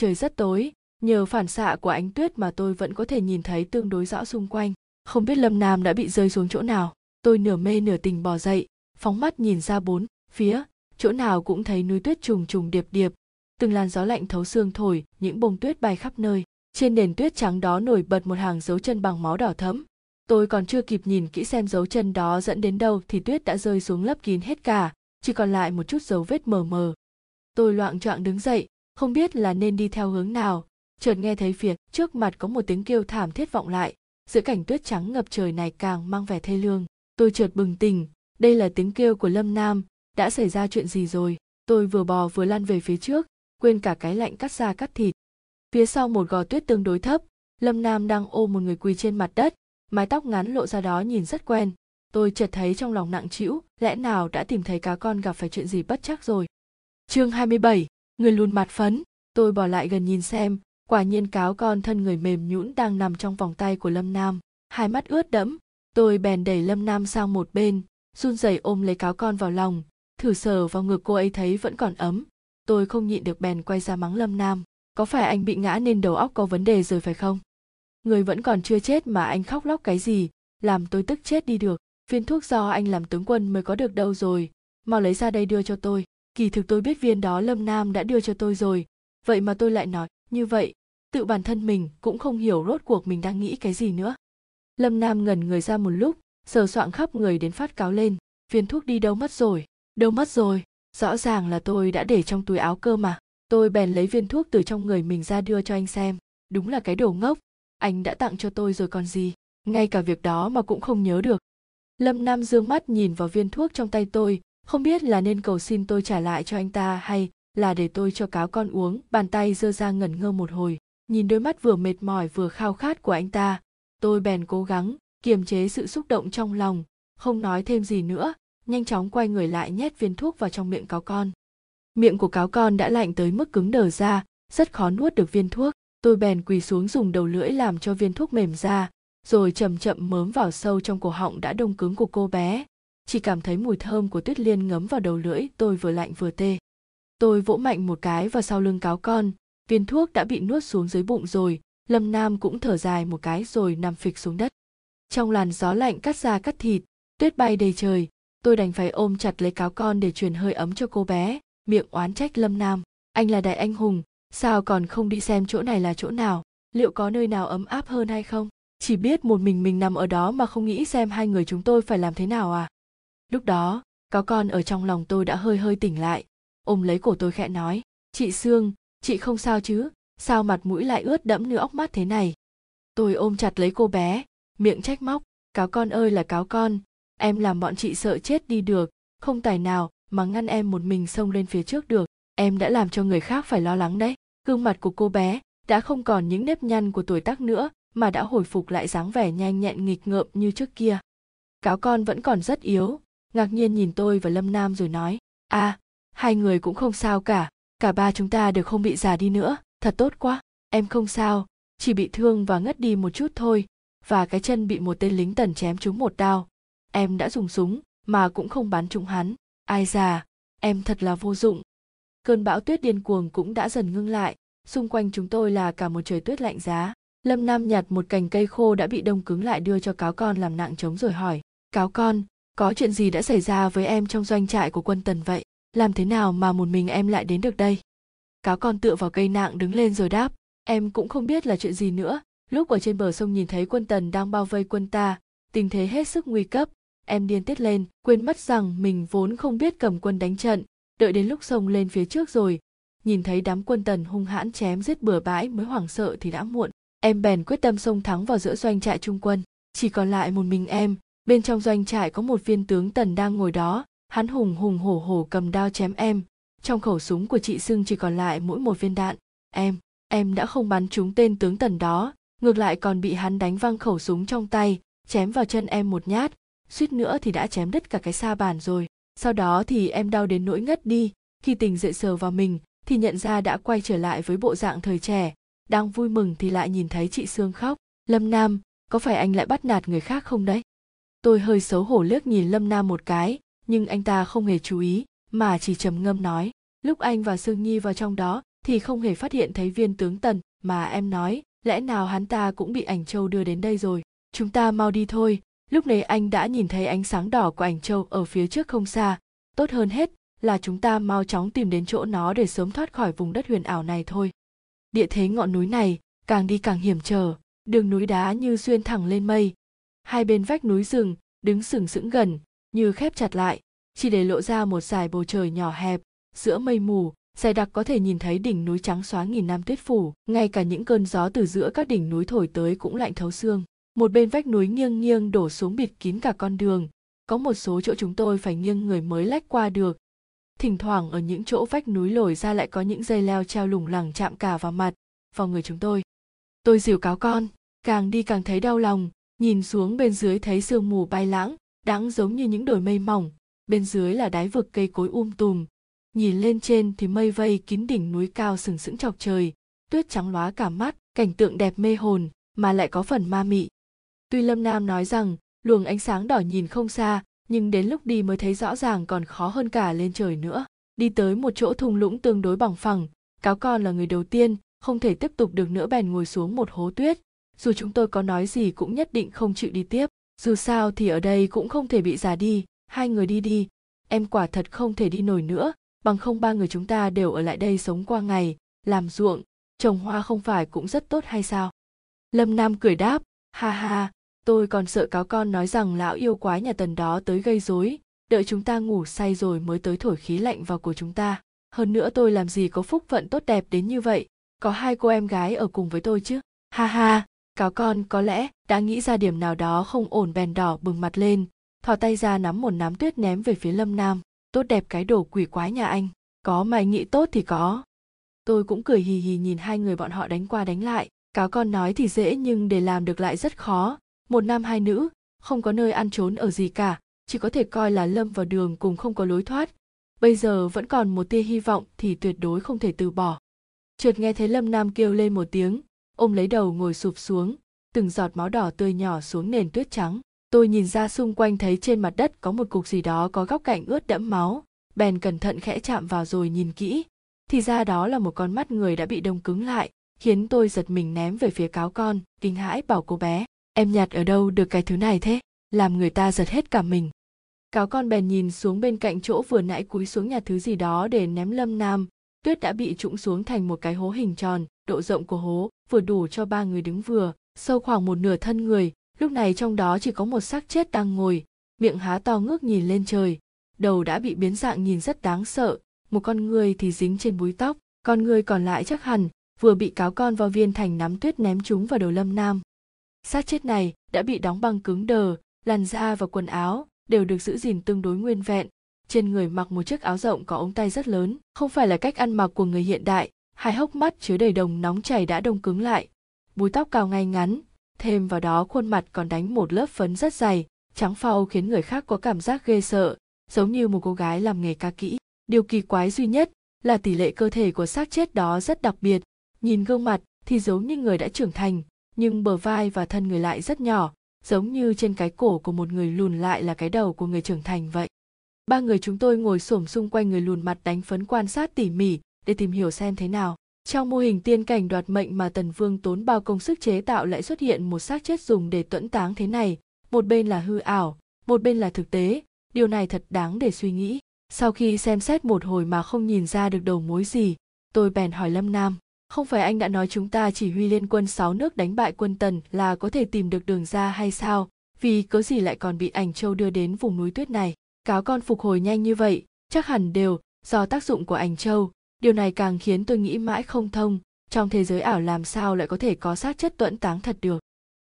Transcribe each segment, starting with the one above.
trời rất tối. Nhờ phản xạ của ánh tuyết mà tôi vẫn có thể nhìn thấy tương đối rõ xung quanh. Không biết lâm nam đã bị rơi xuống chỗ nào. Tôi nửa mê nửa tình bò dậy, phóng mắt nhìn ra bốn phía. Chỗ nào cũng thấy núi tuyết trùng trùng điệp điệp. Từng làn gió lạnh thấu xương thổi, những bông tuyết bay khắp nơi. Trên nền tuyết trắng đó nổi bật một hàng dấu chân bằng máu đỏ thẫm. Tôi còn chưa kịp nhìn kỹ xem dấu chân đó dẫn đến đâu thì tuyết đã rơi xuống lấp kín hết cả, chỉ còn lại một chút dấu vết mờ mờ. Tôi loạng choạng đứng dậy không biết là nên đi theo hướng nào. Chợt nghe thấy việc trước mặt có một tiếng kêu thảm thiết vọng lại. Giữa cảnh tuyết trắng ngập trời này càng mang vẻ thê lương. Tôi chợt bừng tỉnh. Đây là tiếng kêu của lâm nam. Đã xảy ra chuyện gì rồi? Tôi vừa bò vừa lăn về phía trước quên cả cái lạnh cắt da cắt thịt. Phía sau một gò tuyết tương đối thấp lâm nam đang ôm một người quỳ trên mặt đất mái tóc ngắn lộ ra đó nhìn rất quen. Tôi chợt thấy trong lòng nặng trĩu lẽ nào đã tìm thấy cá con gặp phải chuyện gì bất chắc rồi? Chương 27, người lùn mặt phấn, tôi bỏ lại gần nhìn xem, quả nhiên cáo con thân người mềm nhũn đang nằm trong vòng tay của lâm nam. Hai mắt ướt đẫm, tôi bèn đẩy lâm nam sang một bên, run rẩy ôm lấy cáo con vào lòng. Thử sờ vào ngực cô ấy thấy vẫn còn ấm. Tôi không nhịn được bèn quay ra mắng lâm nam. Có phải anh bị ngã nên đầu óc có vấn đề rồi phải không? Người vẫn còn chưa chết mà anh khóc lóc cái gì? Làm tôi tức chết đi được. Viên thuốc do anh làm tướng quân mới có được đâu rồi? Mau lấy ra đây đưa cho tôi kỳ thực tôi biết viên đó lâm nam đã đưa cho tôi rồi. Vậy mà tôi lại nói, như vậy, tự bản thân mình cũng không hiểu rốt cuộc mình đang nghĩ cái gì nữa. Lâm nam ngẩn người ra một lúc, sờ soạng khắp người đến phát cáo lên, viên thuốc đi đâu mất rồi? Đâu mất rồi? Rõ ràng là tôi đã để trong túi áo cơ mà. Tôi bèn lấy viên thuốc từ trong người mình ra đưa cho anh xem. Đúng là cái đồ ngốc. Anh đã tặng cho tôi rồi còn gì? Ngay cả việc đó mà cũng không nhớ được. Lâm nam dương mắt nhìn vào viên thuốc trong tay tôi không biết là nên cầu xin tôi trả lại cho anh ta hay là để tôi cho cáo con uống. Bàn tay giơ ra ngẩn ngơ một hồi, nhìn đôi mắt vừa mệt mỏi vừa khao khát của anh ta. Tôi bèn cố gắng kiềm chế sự xúc động trong lòng, không nói thêm gì nữa, nhanh chóng quay người lại nhét viên thuốc vào trong miệng cáo con. Miệng của cáo con đã lạnh tới mức cứng đờ ra, rất khó nuốt được viên thuốc. Tôi bèn quỳ xuống dùng đầu lưỡi làm cho viên thuốc mềm ra, rồi chậm chậm mớm vào sâu trong cổ họng đã đông cứng của cô bé chỉ cảm thấy mùi thơm của tuyết liên ngấm vào đầu lưỡi, tôi vừa lạnh vừa tê. Tôi vỗ mạnh một cái vào sau lưng cáo con, viên thuốc đã bị nuốt xuống dưới bụng rồi, lâm nam cũng thở dài một cái rồi nằm phịch xuống đất. Trong làn gió lạnh cắt da cắt thịt, tuyết bay đầy trời, tôi đành phải ôm chặt lấy cáo con để truyền hơi ấm cho cô bé, miệng oán trách lâm nam. Anh là đại anh hùng, sao còn không đi xem chỗ này là chỗ nào? Liệu có nơi nào ấm áp hơn hay không? Chỉ biết một mình mình nằm ở đó mà không nghĩ xem hai người chúng tôi phải làm thế nào à? Lúc đó cáo con ở trong lòng tôi đã hơi hơi tỉnh lại. Ôm lấy cổ tôi khẽ nói, chị sương, chị không sao chứ? Sao mặt mũi lại ướt đẫm như óc mắt thế này? Tôi ôm chặt lấy cô bé, miệng trách móc, cáo con ơi là cáo con, em làm bọn chị sợ chết đi được. Không tài nào mà ngăn em một mình xông lên phía trước được. Em đã làm cho người khác phải lo lắng đấy. Gương mặt của cô bé đã không còn những nếp nhăn của tuổi tác nữa, mà đã hồi phục lại dáng vẻ nhanh nhẹn nghịch ngợm như trước kia. Cáo con vẫn còn rất yếu ngạc nhiên nhìn tôi và lâm nam rồi nói à hai người cũng không sao cả cả ba chúng ta đều không bị già đi nữa, thật tốt quá, em không sao, chỉ bị thương và ngất đi một chút thôi, và cái chân bị một tên lính tần chém trúng một đao. Em đã dùng súng, mà cũng không bắn trúng hắn. Ai già, em thật là vô dụng. Cơn bão tuyết điên cuồng cũng đã dần ngưng lại, xung quanh chúng tôi là cả một trời tuyết lạnh giá. Lâm nam nhặt một cành cây khô đã bị đông cứng lại đưa cho cáo con làm nặng trống rồi hỏi, cáo con có chuyện gì đã xảy ra với em trong doanh trại của quân tần vậy? Làm thế nào mà một mình em lại đến được đây? Cáo con tựa vào cây nạng đứng lên rồi đáp, em cũng không biết là chuyện gì nữa. Lúc ở trên bờ sông nhìn thấy quân tần đang bao vây quân ta, tình thế hết sức nguy cấp. Em điên tiết lên, quên mất rằng mình vốn không biết cầm quân đánh trận. Đợi đến lúc sông lên phía trước rồi, nhìn thấy đám quân tần hung hãn chém giết bừa bãi mới hoảng sợ thì đã muộn. Em bèn quyết tâm xông thắng vào giữa doanh trại trung quân. Chỉ còn lại một mình em bên trong doanh trại có một viên tướng tần đang ngồi đó, hắn hùng hùng hổ hổ cầm đao chém em. Trong khẩu súng của chị sưng chỉ còn lại mỗi một viên đạn. Em em đã không bắn trúng tên tướng tần đó, ngược lại còn bị hắn đánh văng khẩu súng trong tay, chém vào chân em một nhát. Suýt nữa thì đã chém đứt cả cái sa bàn rồi. Sau đó thì em đau đến nỗi ngất đi. Khi tỉnh dậy sờ vào mình, thì nhận ra đã quay trở lại với bộ dạng thời trẻ. Đang vui mừng thì lại nhìn thấy chị sương khóc. Lâm nam, có phải anh lại bắt nạt người khác không đấy? Tôi hơi xấu hổ liếc nhìn lâm nam một cái, nhưng anh ta không hề chú ý, mà chỉ trầm ngâm nói, lúc anh và sương nhi vào trong đó, thì thì không hề phát hiện thấy viên tướng tần, mà em nói, lẽ nào hắn ta cũng bị ảnh châu đưa đến đây rồi? Chúng ta mau đi thôi. Lúc này anh đã nhìn thấy ánh sáng đỏ của ảnh châu ở phía trước không xa. Tốt hơn hết là chúng ta mau chóng tìm đến chỗ nó để sớm thoát khỏi vùng đất huyền ảo này thôi. Địa thế ngọn núi này càng đi càng hiểm trở, đường núi đá như xuyên thẳng lên mây hai bên vách núi rừng, đứng sừng sững gần, như khép chặt lại. Chỉ để lộ ra một dải bầu trời nhỏ hẹp, giữa mây mù dày đặc có thể nhìn thấy đỉnh núi trắng xóa nghìn năm tuyết phủ. Ngay cả những cơn gió từ giữa các đỉnh núi thổi tới cũng lạnh thấu xương. Một bên vách núi nghiêng nghiêng đổ xuống bịt kín cả con đường. Có một số chỗ chúng tôi phải nghiêng người mới lách qua được. Thỉnh thoảng ở những chỗ vách núi lồi ra lại có những dây leo treo lủng lẳng chạm cả vào mặt, vào người chúng tôi. Tôi dìu cáo con, càng đi càng thấy đau lòng nhìn xuống bên dưới thấy sương mù bay lãng, đáng giống như những đồi mây mỏng. Bên dưới là đáy vực cây cối um tùm. Nhìn lên trên thì mây vây kín đỉnh núi cao sừng sững chọc trời, tuyết trắng lóa cả mắt, cảnh tượng đẹp mê hồn, mà lại có phần ma mị. Tuy lâm nam nói rằng, luồng ánh sáng đỏ nhìn không xa, nhưng đến lúc đi mới thấy rõ ràng còn khó hơn cả lên trời nữa. Đi tới một chỗ thung lũng tương đối bằng phẳng, cáo con là người đầu tiên, không thể tiếp tục được nữa bèn ngồi xuống một hố tuyết dù chúng tôi có nói gì cũng nhất định không chịu đi tiếp. Dù sao thì ở đây cũng không thể bị già đi. Hai người đi đi. Em quả thật không thể đi nổi nữa. Bằng không ba người chúng ta đều ở lại đây sống qua ngày, làm ruộng. Trồng hoa không phải cũng rất tốt hay sao? Lâm nam cười đáp. Ha ha tôi còn sợ cáo con nói rằng lão yêu quái nhà tần đó tới gây rối. Đợi chúng ta ngủ say rồi mới tới thổi khí lạnh vào của chúng ta. Hơn nữa tôi làm gì có phúc phận tốt đẹp đến như vậy? Có hai cô em gái ở cùng với tôi chứ? Ha ha cáo con, có lẽ đã nghĩ ra điểm nào đó không ổn bèn đỏ bừng mặt lên, thò tay ra nắm một nắm tuyết ném về phía lâm nam. Tốt đẹp cái đồ quỷ quái nhà anh, có mày nghĩ tốt thì có. Tôi cũng cười hì hì nhìn hai người bọn họ đánh qua đánh lại. Cáo con nói thì dễ nhưng để làm được lại rất khó. Một nam hai nữ, không có nơi ăn trốn ở gì cả, chỉ có thể coi là lâm vào đường cùng không có lối thoát. Bây giờ vẫn còn một tia hy vọng thì tuyệt đối không thể từ bỏ. Trượt nghe thấy lâm nam kêu lên một tiếng ôm lấy đầu ngồi sụp xuống, từng giọt máu đỏ tươi nhỏ xuống nền tuyết trắng. Tôi nhìn ra xung quanh thấy trên mặt đất có một cục gì đó có góc cạnh ướt đẫm máu. Bèn cẩn thận khẽ chạm vào rồi nhìn kỹ. Thì ra đó là một con mắt người đã bị đông cứng lại, khiến tôi giật mình ném về phía cáo con, kinh hãi bảo cô bé, em nhặt ở đâu được cái thứ này thế? Làm người ta giật hết cả mình. Cáo con bèn nhìn xuống bên cạnh chỗ vừa nãy cúi xuống nhà thứ gì đó để ném lâm nam. Tuyết đã bị trũng xuống thành một cái hố hình tròn, độ rộng của hố vừa đủ cho ba người đứng vừa, sâu khoảng một nửa thân người, lúc này trong đó chỉ có một xác chết đang ngồi, miệng há to ngước nhìn lên trời. Đầu đã bị biến dạng nhìn rất đáng sợ, một con người thì dính trên búi tóc, con người còn lại chắc hẳn vừa bị cáo con vào viên thành nắm tuyết ném chúng vào đầu lâm nam. Xác chết này đã bị đóng băng cứng đờ, làn da và quần áo đều được giữ gìn tương đối nguyên vẹn. Trên người mặc một chiếc áo rộng có ống tay rất lớn, không phải là cách ăn mặc của người hiện đại hai hốc mắt chứa đầy đồng nóng chảy đã đông cứng lại. Búi tóc cao ngay ngắn, thêm vào đó khuôn mặt còn đánh một lớp phấn rất dày, trắng phau khiến người khác có cảm giác ghê sợ, giống như một cô gái làm nghề ca kỹ. Điều kỳ quái duy nhất là tỷ lệ cơ thể của xác chết đó rất đặc biệt. Nhìn gương mặt thì giống như người đã trưởng thành, nhưng bờ vai và thân người lại rất nhỏ, giống như trên cái cổ của một người lùn lại là cái đầu của người trưởng thành vậy. Ba người chúng tôi ngồi xổm xung quanh người lùn mặt đánh phấn quan sát tỉ mỉ để tìm hiểu xem thế nào, trong mô hình tiên cảnh đoạt mệnh mà tần vương tốn bao công sức chế tạo lại xuất hiện một xác chết dùng để tuẫn táng thế này, một bên là hư ảo, một bên là thực tế, điều này thật đáng để suy nghĩ. Sau khi xem xét một hồi mà không nhìn ra được đầu mối gì, tôi bèn hỏi lâm nam, không phải anh đã nói chúng ta chỉ huy liên quân sáu nước đánh bại quân tần là có thể tìm được đường ra hay sao? Vì cớ gì lại còn bị ảnh châu đưa đến vùng núi tuyết này? Cáo con phục hồi nhanh như vậy, chắc hẳn đều do tác dụng của ảnh châu điều này càng khiến tôi nghĩ mãi không thông, trong thế giới ảo làm sao lại có thể có xác chất tuẫn táng thật được.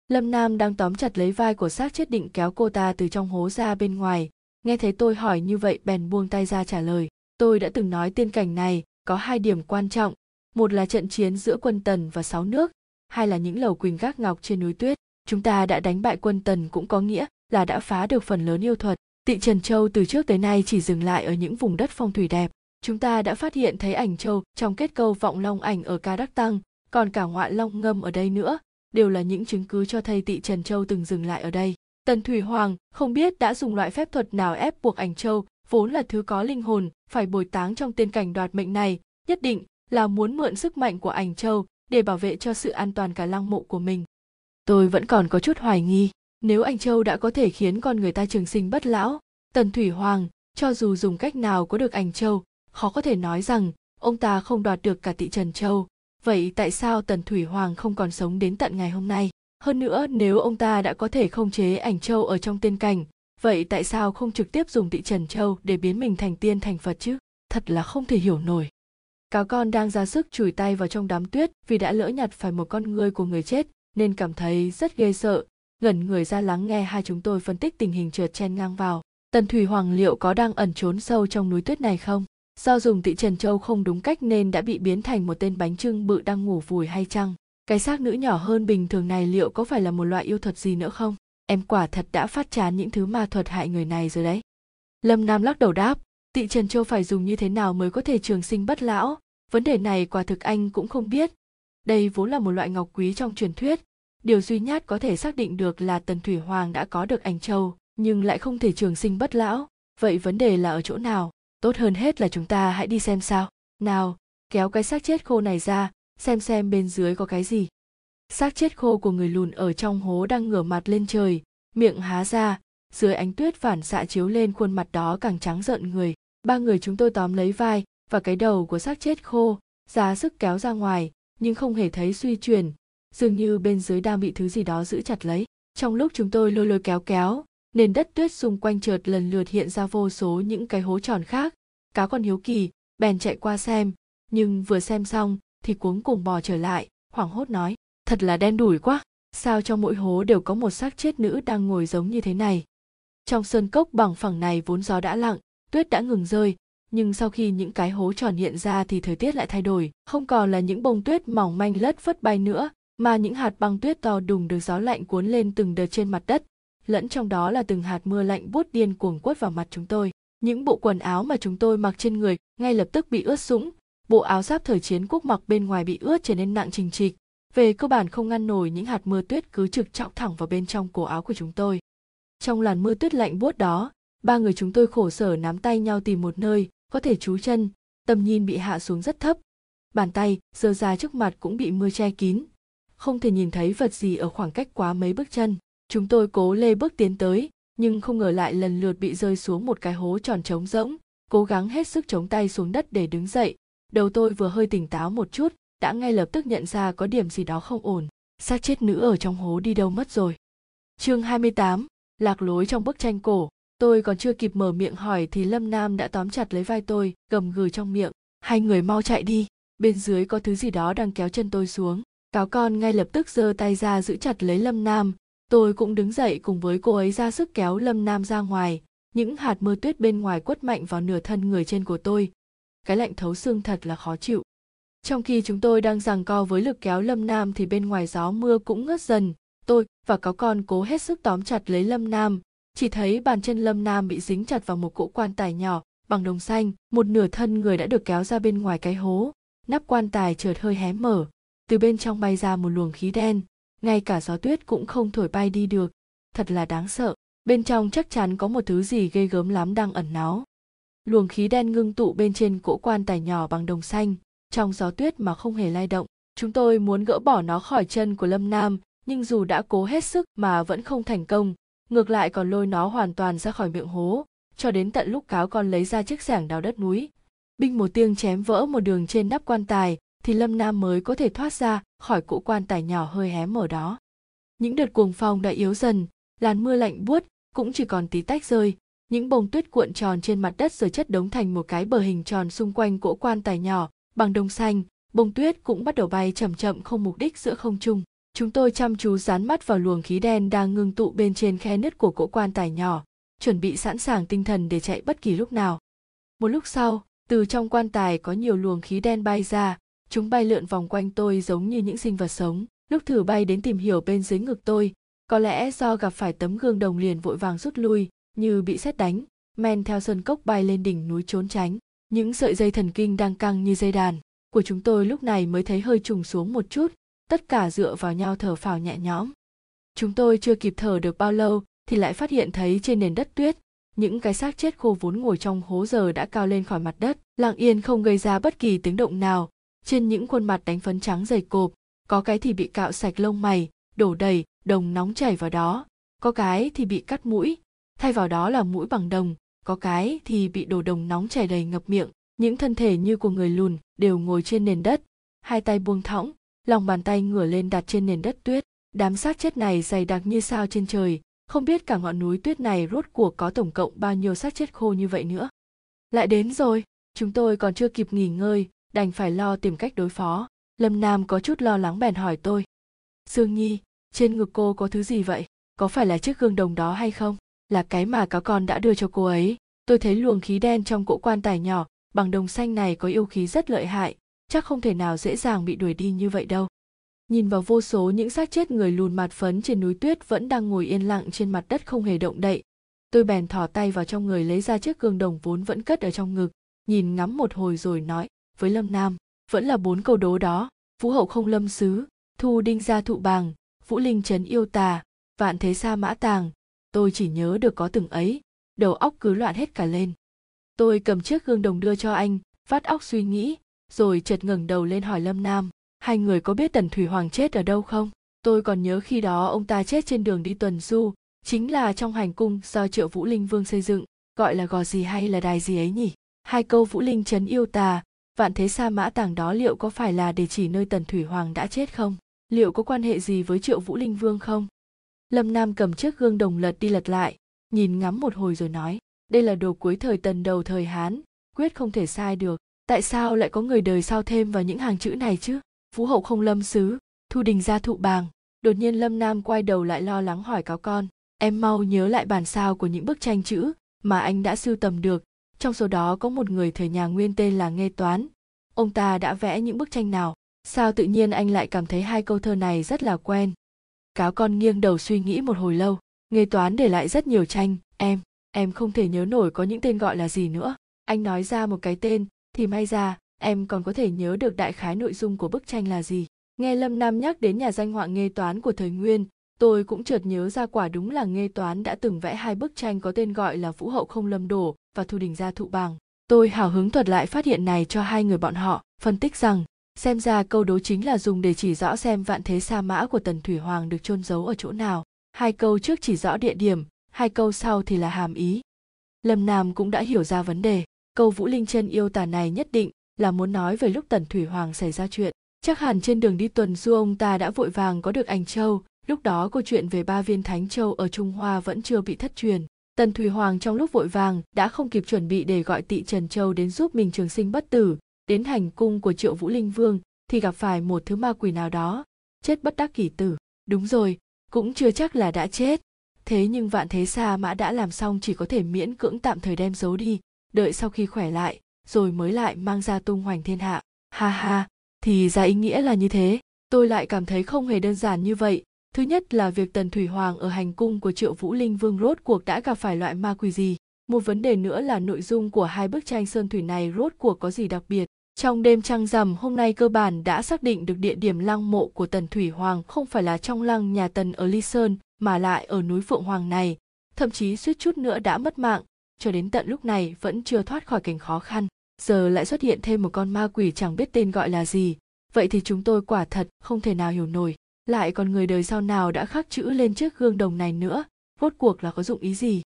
Lâm nam đang tóm chặt lấy vai của xác chết định kéo cô ta từ trong hố ra bên ngoài. Nghe thấy tôi hỏi như vậy, bèn buông tay ra trả lời. Tôi đã từng nói tiên cảnh này có hai điểm quan trọng. Một là trận chiến giữa quân tần và sáu nước, hai là những lầu quỳnh gác ngọc trên núi tuyết. Chúng ta đã đánh bại quân tần cũng có nghĩa là đã phá được phần lớn yêu thuật. Tị trần châu từ trước tới nay chỉ dừng lại ở những vùng đất phong thủy đẹp chúng ta đã phát hiện thấy ảnh châu trong kết câu vọng long ảnh ở ca đắc tăng, còn cả ngoại long ngâm ở đây nữa, đều là những chứng cứ cho thấy tị trần châu từng dừng lại ở đây. Tần thủy hoàng không biết đã dùng loại phép thuật nào ép buộc ảnh châu vốn là thứ có linh hồn, phải bồi táng trong tiên cảnh đoạt mệnh này, nhất định là muốn mượn sức mạnh của ảnh châu để bảo vệ cho sự an toàn cả lăng mộ của mình. Tôi vẫn còn có chút hoài nghi, nếu ảnh châu đã có thể khiến con người ta trường sinh bất lão, tần thủy hoàng cho dù dùng cách nào có được ảnh châu khó có thể nói rằng, ông ta không đoạt được cả tị trần châu. Vậy tại sao tần thủy hoàng không còn sống đến tận ngày hôm nay? Hơn nữa, nếu ông ta đã có thể không chế ảnh châu ở trong tiên cảnh, vậy tại sao không trực tiếp dùng tị trần châu để biến mình thành tiên thành phật chứ? Thật là không thể hiểu nổi. Cáo con đang ra sức chùi tay vào trong đám tuyết vì đã lỡ nhặt phải một con ngươi của người chết, nên cảm thấy rất ghê sợ. Ngẩn người ra lắng nghe hai chúng tôi phân tích tình hình trượt chen ngang vào. Tần thủy hoàng liệu có đang ẩn trốn sâu trong núi tuyết này không? Do dùng tị trần châu không đúng cách nên đã bị biến thành một tên bánh trưng bự đang ngủ vùi hay chăng? Cái xác nữ nhỏ hơn bình thường này liệu có phải là một loại yêu thuật gì nữa không? Em quả thật đã phát chán những thứ ma thuật hại người này rồi đấy. Lâm nam lắc đầu đáp tị trần châu phải dùng như thế nào mới có thể trường sinh bất lão? Vấn đề này quả thực anh cũng không biết. Đây vốn là một loại ngọc quý trong truyền thuyết. Điều duy nhất có thể xác định được là tần thủy hoàng đã có được ảnh châu, nhưng lại không thể trường sinh bất lão. Vậy vấn đề là ở chỗ nào? Tốt hơn hết là chúng ta hãy đi xem sao. Nào, kéo cái xác chết khô này ra, xem xem bên dưới có cái gì. Xác chết khô của người lùn ở trong hố đang ngửa mặt lên trời, miệng há ra, dưới ánh tuyết phản xạ chiếu lên khuôn mặt đó càng trắng rợn người. Ba người chúng tôi tóm lấy vai và cái đầu của xác chết khô, ra sức kéo ra ngoài, nhưng không hề thấy suy chuyển, dường như bên dưới đang bị thứ gì đó giữ chặt lấy. Trong lúc chúng tôi lôi lôi kéo kéo nền đất tuyết xung quanh chợt lần lượt hiện ra vô số những cái hố tròn khác. Cá còn hiếu kỳ, bèn chạy qua xem, nhưng vừa xem xong thì cuống cùng bò trở lại, hoảng hốt nói, thật là đen đủi quá, sao trong mỗi hố đều có một xác chết nữ đang ngồi giống như thế này? Trong sơn cốc bằng phẳng này vốn gió đã lặng, tuyết đã ngừng rơi, nhưng sau khi những cái hố tròn hiện ra thì thời tiết lại thay đổi. Không còn là những bông tuyết mỏng manh lất phất bay nữa, mà những hạt băng tuyết to đùng được gió lạnh cuốn lên từng đợt trên mặt đất lẫn trong đó là từng hạt mưa lạnh buốt điên cuồng quất vào mặt chúng tôi. Những bộ quần áo mà chúng tôi mặc trên người ngay lập tức bị ướt sũng. Bộ áo giáp thời chiến quốc mặc bên ngoài bị ướt trở nên nặng trình trịch về cơ bản không ngăn nổi những hạt mưa tuyết cứ trực trọng thẳng vào bên trong cổ áo của chúng tôi. Trong làn mưa tuyết lạnh buốt đó, ba người chúng tôi khổ sở nắm tay nhau tìm một nơi có thể trú chân. Tầm nhìn bị hạ xuống rất thấp. Bàn tay giơ ra trước mặt cũng bị mưa che kín. Không thể nhìn thấy vật gì ở khoảng cách quá mấy bước chân chúng tôi cố lê bước tiến tới nhưng không ngờ lại lần lượt bị rơi xuống một cái hố tròn trống rỗng cố gắng hết sức chống tay xuống đất để đứng dậy. Đầu tôi vừa hơi tỉnh táo một chút đã ngay lập tức nhận ra có điểm gì đó không ổn. Xác chết nữ ở trong hố đi đâu mất rồi? Chương 28, lạc lối trong bức tranh cổ. Tôi còn chưa kịp mở miệng hỏi thì lâm nam đã tóm chặt lấy vai tôi gầm gừ trong miệng. Hai người mau chạy đi. Bên dưới có thứ gì đó đang kéo chân tôi xuống. Cáo con ngay lập tức giơ tay ra giữ chặt lấy lâm nam tôi cũng đứng dậy cùng với cô ấy ra sức kéo lâm nam ra ngoài. Những hạt mưa tuyết bên ngoài quất mạnh vào nửa thân người trên của tôi. Cái lạnh thấu xương thật là khó chịu. Trong khi chúng tôi đang giằng co với lực kéo lâm nam thì bên ngoài gió mưa cũng ngớt dần. Tôi và cáo con cố hết sức tóm chặt lấy lâm nam. Chỉ thấy bàn chân lâm nam bị dính chặt vào một cỗ quan tài nhỏ, bằng đồng xanh. Một nửa thân người đã được kéo ra bên ngoài cái hố. Nắp quan tài chợt hơi hé mở. Từ bên trong bay ra một luồng khí đen ngay cả gió tuyết cũng không thổi bay đi được. Thật là đáng sợ. Bên trong chắc chắn có một thứ gì ghê gớm lắm đang ẩn náu. Luồng khí đen ngưng tụ bên trên cỗ quan tài nhỏ bằng đồng xanh. Trong gió tuyết mà không hề lay động, chúng tôi muốn gỡ bỏ nó khỏi chân của lâm nam, nhưng dù đã cố hết sức mà vẫn không thành công. Ngược lại còn lôi nó hoàn toàn ra khỏi miệng hố, cho đến tận lúc cáo con lấy ra chiếc xẻng đào đất núi. Binh một tiếng chém vỡ một đường trên nắp quan tài thì lâm nam mới có thể thoát ra khỏi cỗ quan tài nhỏ hơi hé mở đó. Những đợt cuồng phong đã yếu dần, làn mưa lạnh buốt cũng chỉ còn tí tách rơi. Những bông tuyết cuộn tròn trên mặt đất rồi chất đống thành một cái bờ hình tròn xung quanh cỗ quan tài nhỏ bằng đồng xanh. Bông tuyết cũng bắt đầu bay chậm chậm không mục đích giữa không trung. Chúng tôi chăm chú dán mắt vào luồng khí đen đang ngưng tụ bên trên khe nứt của cỗ quan tài nhỏ, chuẩn bị sẵn sàng tinh thần để chạy bất kỳ lúc nào. Một lúc sau, từ trong quan tài có nhiều luồng khí đen bay ra chúng bay lượn vòng quanh tôi giống như những sinh vật sống, lúc thử bay đến tìm hiểu bên dưới ngực tôi. Có lẽ do gặp phải tấm gương đồng liền vội vàng rút lui, như bị xét đánh. Men theo sơn cốc bay lên đỉnh núi trốn tránh. Những sợi dây thần kinh đang căng như dây đàn của chúng tôi lúc này mới thấy hơi trùng xuống một chút. Tất cả dựa vào nhau thở phào nhẹ nhõm. Chúng tôi chưa kịp thở được bao lâu thì lại phát hiện thấy trên nền đất tuyết, những cái xác chết khô vốn ngồi trong hố giờ đã cao lên khỏi mặt đất, lặng yên không gây ra bất kỳ tiếng động nào trên những khuôn mặt đánh phấn trắng dày cộp, có cái thì bị cạo sạch lông mày, đổ đầy, đồng nóng chảy vào đó. Có cái thì bị cắt mũi, thay vào đó là mũi bằng đồng. Có cái thì bị đổ đồng nóng chảy đầy ngập miệng. Những thân thể như của người lùn đều ngồi trên nền đất. Hai tay buông thõng, lòng bàn tay ngửa lên đặt trên nền đất tuyết. Đám xác chết này dày đặc như sao trên trời. Không biết cả ngọn núi tuyết này rốt cuộc có tổng cộng bao nhiêu xác chết khô như vậy nữa. Lại đến rồi, chúng tôi còn chưa kịp nghỉ ngơi đành phải lo tìm cách đối phó. Lâm nam có chút lo lắng bèn hỏi tôi. Sương nhi, trên ngực cô có thứ gì vậy? Có phải là chiếc gương đồng đó hay không? Là cái mà cáo con đã đưa cho cô ấy. Tôi thấy luồng khí đen trong cỗ quan tài nhỏ, bằng đồng xanh này có yêu khí rất lợi hại. Chắc không thể nào dễ dàng bị đuổi đi như vậy đâu. Nhìn vào vô số những xác chết người lùn mặt phấn trên núi tuyết vẫn đang ngồi yên lặng trên mặt đất không hề động đậy. Tôi bèn thò tay vào trong người lấy ra chiếc gương đồng vốn vẫn cất ở trong ngực, nhìn ngắm một hồi rồi nói với lâm nam, vẫn là bốn câu đố đó. Vũ hậu không lâm xứ thu đinh gia thụ bàng, vũ linh trấn yêu tà, vạn thế sa mã tàng. Tôi chỉ nhớ được có từng ấy. Đầu óc cứ loạn hết cả lên. Tôi cầm chiếc gương đồng đưa cho anh, vắt óc suy nghĩ, rồi chợt ngẩng đầu lên hỏi lâm nam, hai người có biết tần thủy hoàng chết ở đâu không? Tôi còn nhớ khi đó ông ta chết trên đường đi tuần du, chính là trong hành cung do triệu vũ linh vương xây dựng, gọi là gò gì hay là đài gì ấy nhỉ? Hai câu vũ linh trấn yêu tà vạn thế sa mã tàng đó liệu có phải là để chỉ nơi tần thủy hoàng đã chết không? Liệu có quan hệ gì với triệu vũ linh vương không? Lâm nam cầm chiếc gương đồng lật đi lật lại, nhìn ngắm một hồi rồi nói, đây là đồ cuối thời tần đầu thời hán, quyết không thể sai được. Tại sao lại có người đời sau thêm vào những hàng chữ này chứ? Phú hậu không lâm xứ, thu đình gia thụ bàng. Đột nhiên lâm nam quay đầu lại lo lắng hỏi cáo con, em mau nhớ lại bản sao của những bức tranh chữ mà anh đã sưu tầm được trong số đó có một người thời nhà nguyên tên là nghe toán. Ông ta đã vẽ những bức tranh nào? Sao tự nhiên anh lại cảm thấy hai câu thơ này rất là quen? Cáo con nghiêng đầu suy nghĩ một hồi lâu. Nghề toán để lại rất nhiều tranh. Em em không thể nhớ nổi có những tên gọi là gì nữa. Anh nói ra một cái tên, thì may ra, em còn có thể nhớ được đại khái nội dung của bức tranh là gì. Nghe lâm nam nhắc đến nhà danh họa nghề toán của thời nguyên, tôi cũng chợt nhớ ra quả đúng là nghề toán đã từng vẽ hai bức tranh có tên gọi là vũ hậu không lâm đổ và thu đình gia thụ bằng tôi hào hứng thuật lại phát hiện này cho hai người bọn họ, phân tích rằng, xem ra câu đố chính là dùng để chỉ rõ xem vạn thế sa mã của tần thủy hoàng được chôn giấu ở chỗ nào. Hai câu trước chỉ rõ địa điểm, hai câu sau thì là hàm ý. Lâm nam cũng đã hiểu ra vấn đề. Câu vũ linh chân yêu tà này nhất định là muốn nói về lúc tần thủy hoàng xảy ra chuyện. Chắc hẳn trên đường đi tuần du ông ta đã vội vàng có được ảnh châu, lúc đó câu chuyện về ba viên thánh châu ở trung hoa vẫn chưa bị thất truyền tần thủy hoàng trong lúc vội vàng đã không kịp chuẩn bị để gọi tị trần châu đến giúp mình trường sinh bất tử, đến hành cung của triệu vũ linh vương thì gặp phải một thứ ma quỷ nào đó, chết bất đắc kỳ tử. Đúng rồi, cũng chưa chắc là đã chết. Thế nhưng vạn thế xa mã đã làm xong chỉ có thể miễn cưỡng tạm thời đem giấu đi, đợi sau khi khỏe lại, rồi mới lại mang ra tung hoành thiên hạ. Ha ha, thì ra ý nghĩa là như thế. Tôi lại cảm thấy không hề đơn giản như vậy thứ nhất là việc tần thủy hoàng ở hành cung của triệu vũ linh vương rốt cuộc đã gặp phải loại ma quỷ gì? Một vấn đề nữa là nội dung của hai bức tranh sơn thủy này rốt cuộc có gì đặc biệt? Trong đêm trăng rằm hôm nay cơ bản đã xác định được địa điểm lăng mộ của Tần Thủy Hoàng không phải là trong lăng nhà Tần ở Ly Sơn mà lại ở núi Phượng Hoàng này, thậm chí suýt chút nữa đã mất mạng, cho đến tận lúc này vẫn chưa thoát khỏi cảnh khó khăn. Giờ lại xuất hiện thêm một con ma quỷ chẳng biết tên gọi là gì, vậy thì chúng tôi quả thật không thể nào hiểu nổi. Lại còn người đời sau nào đã khắc chữ lên chiếc gương đồng này nữa, rốt cuộc là có dụng ý gì?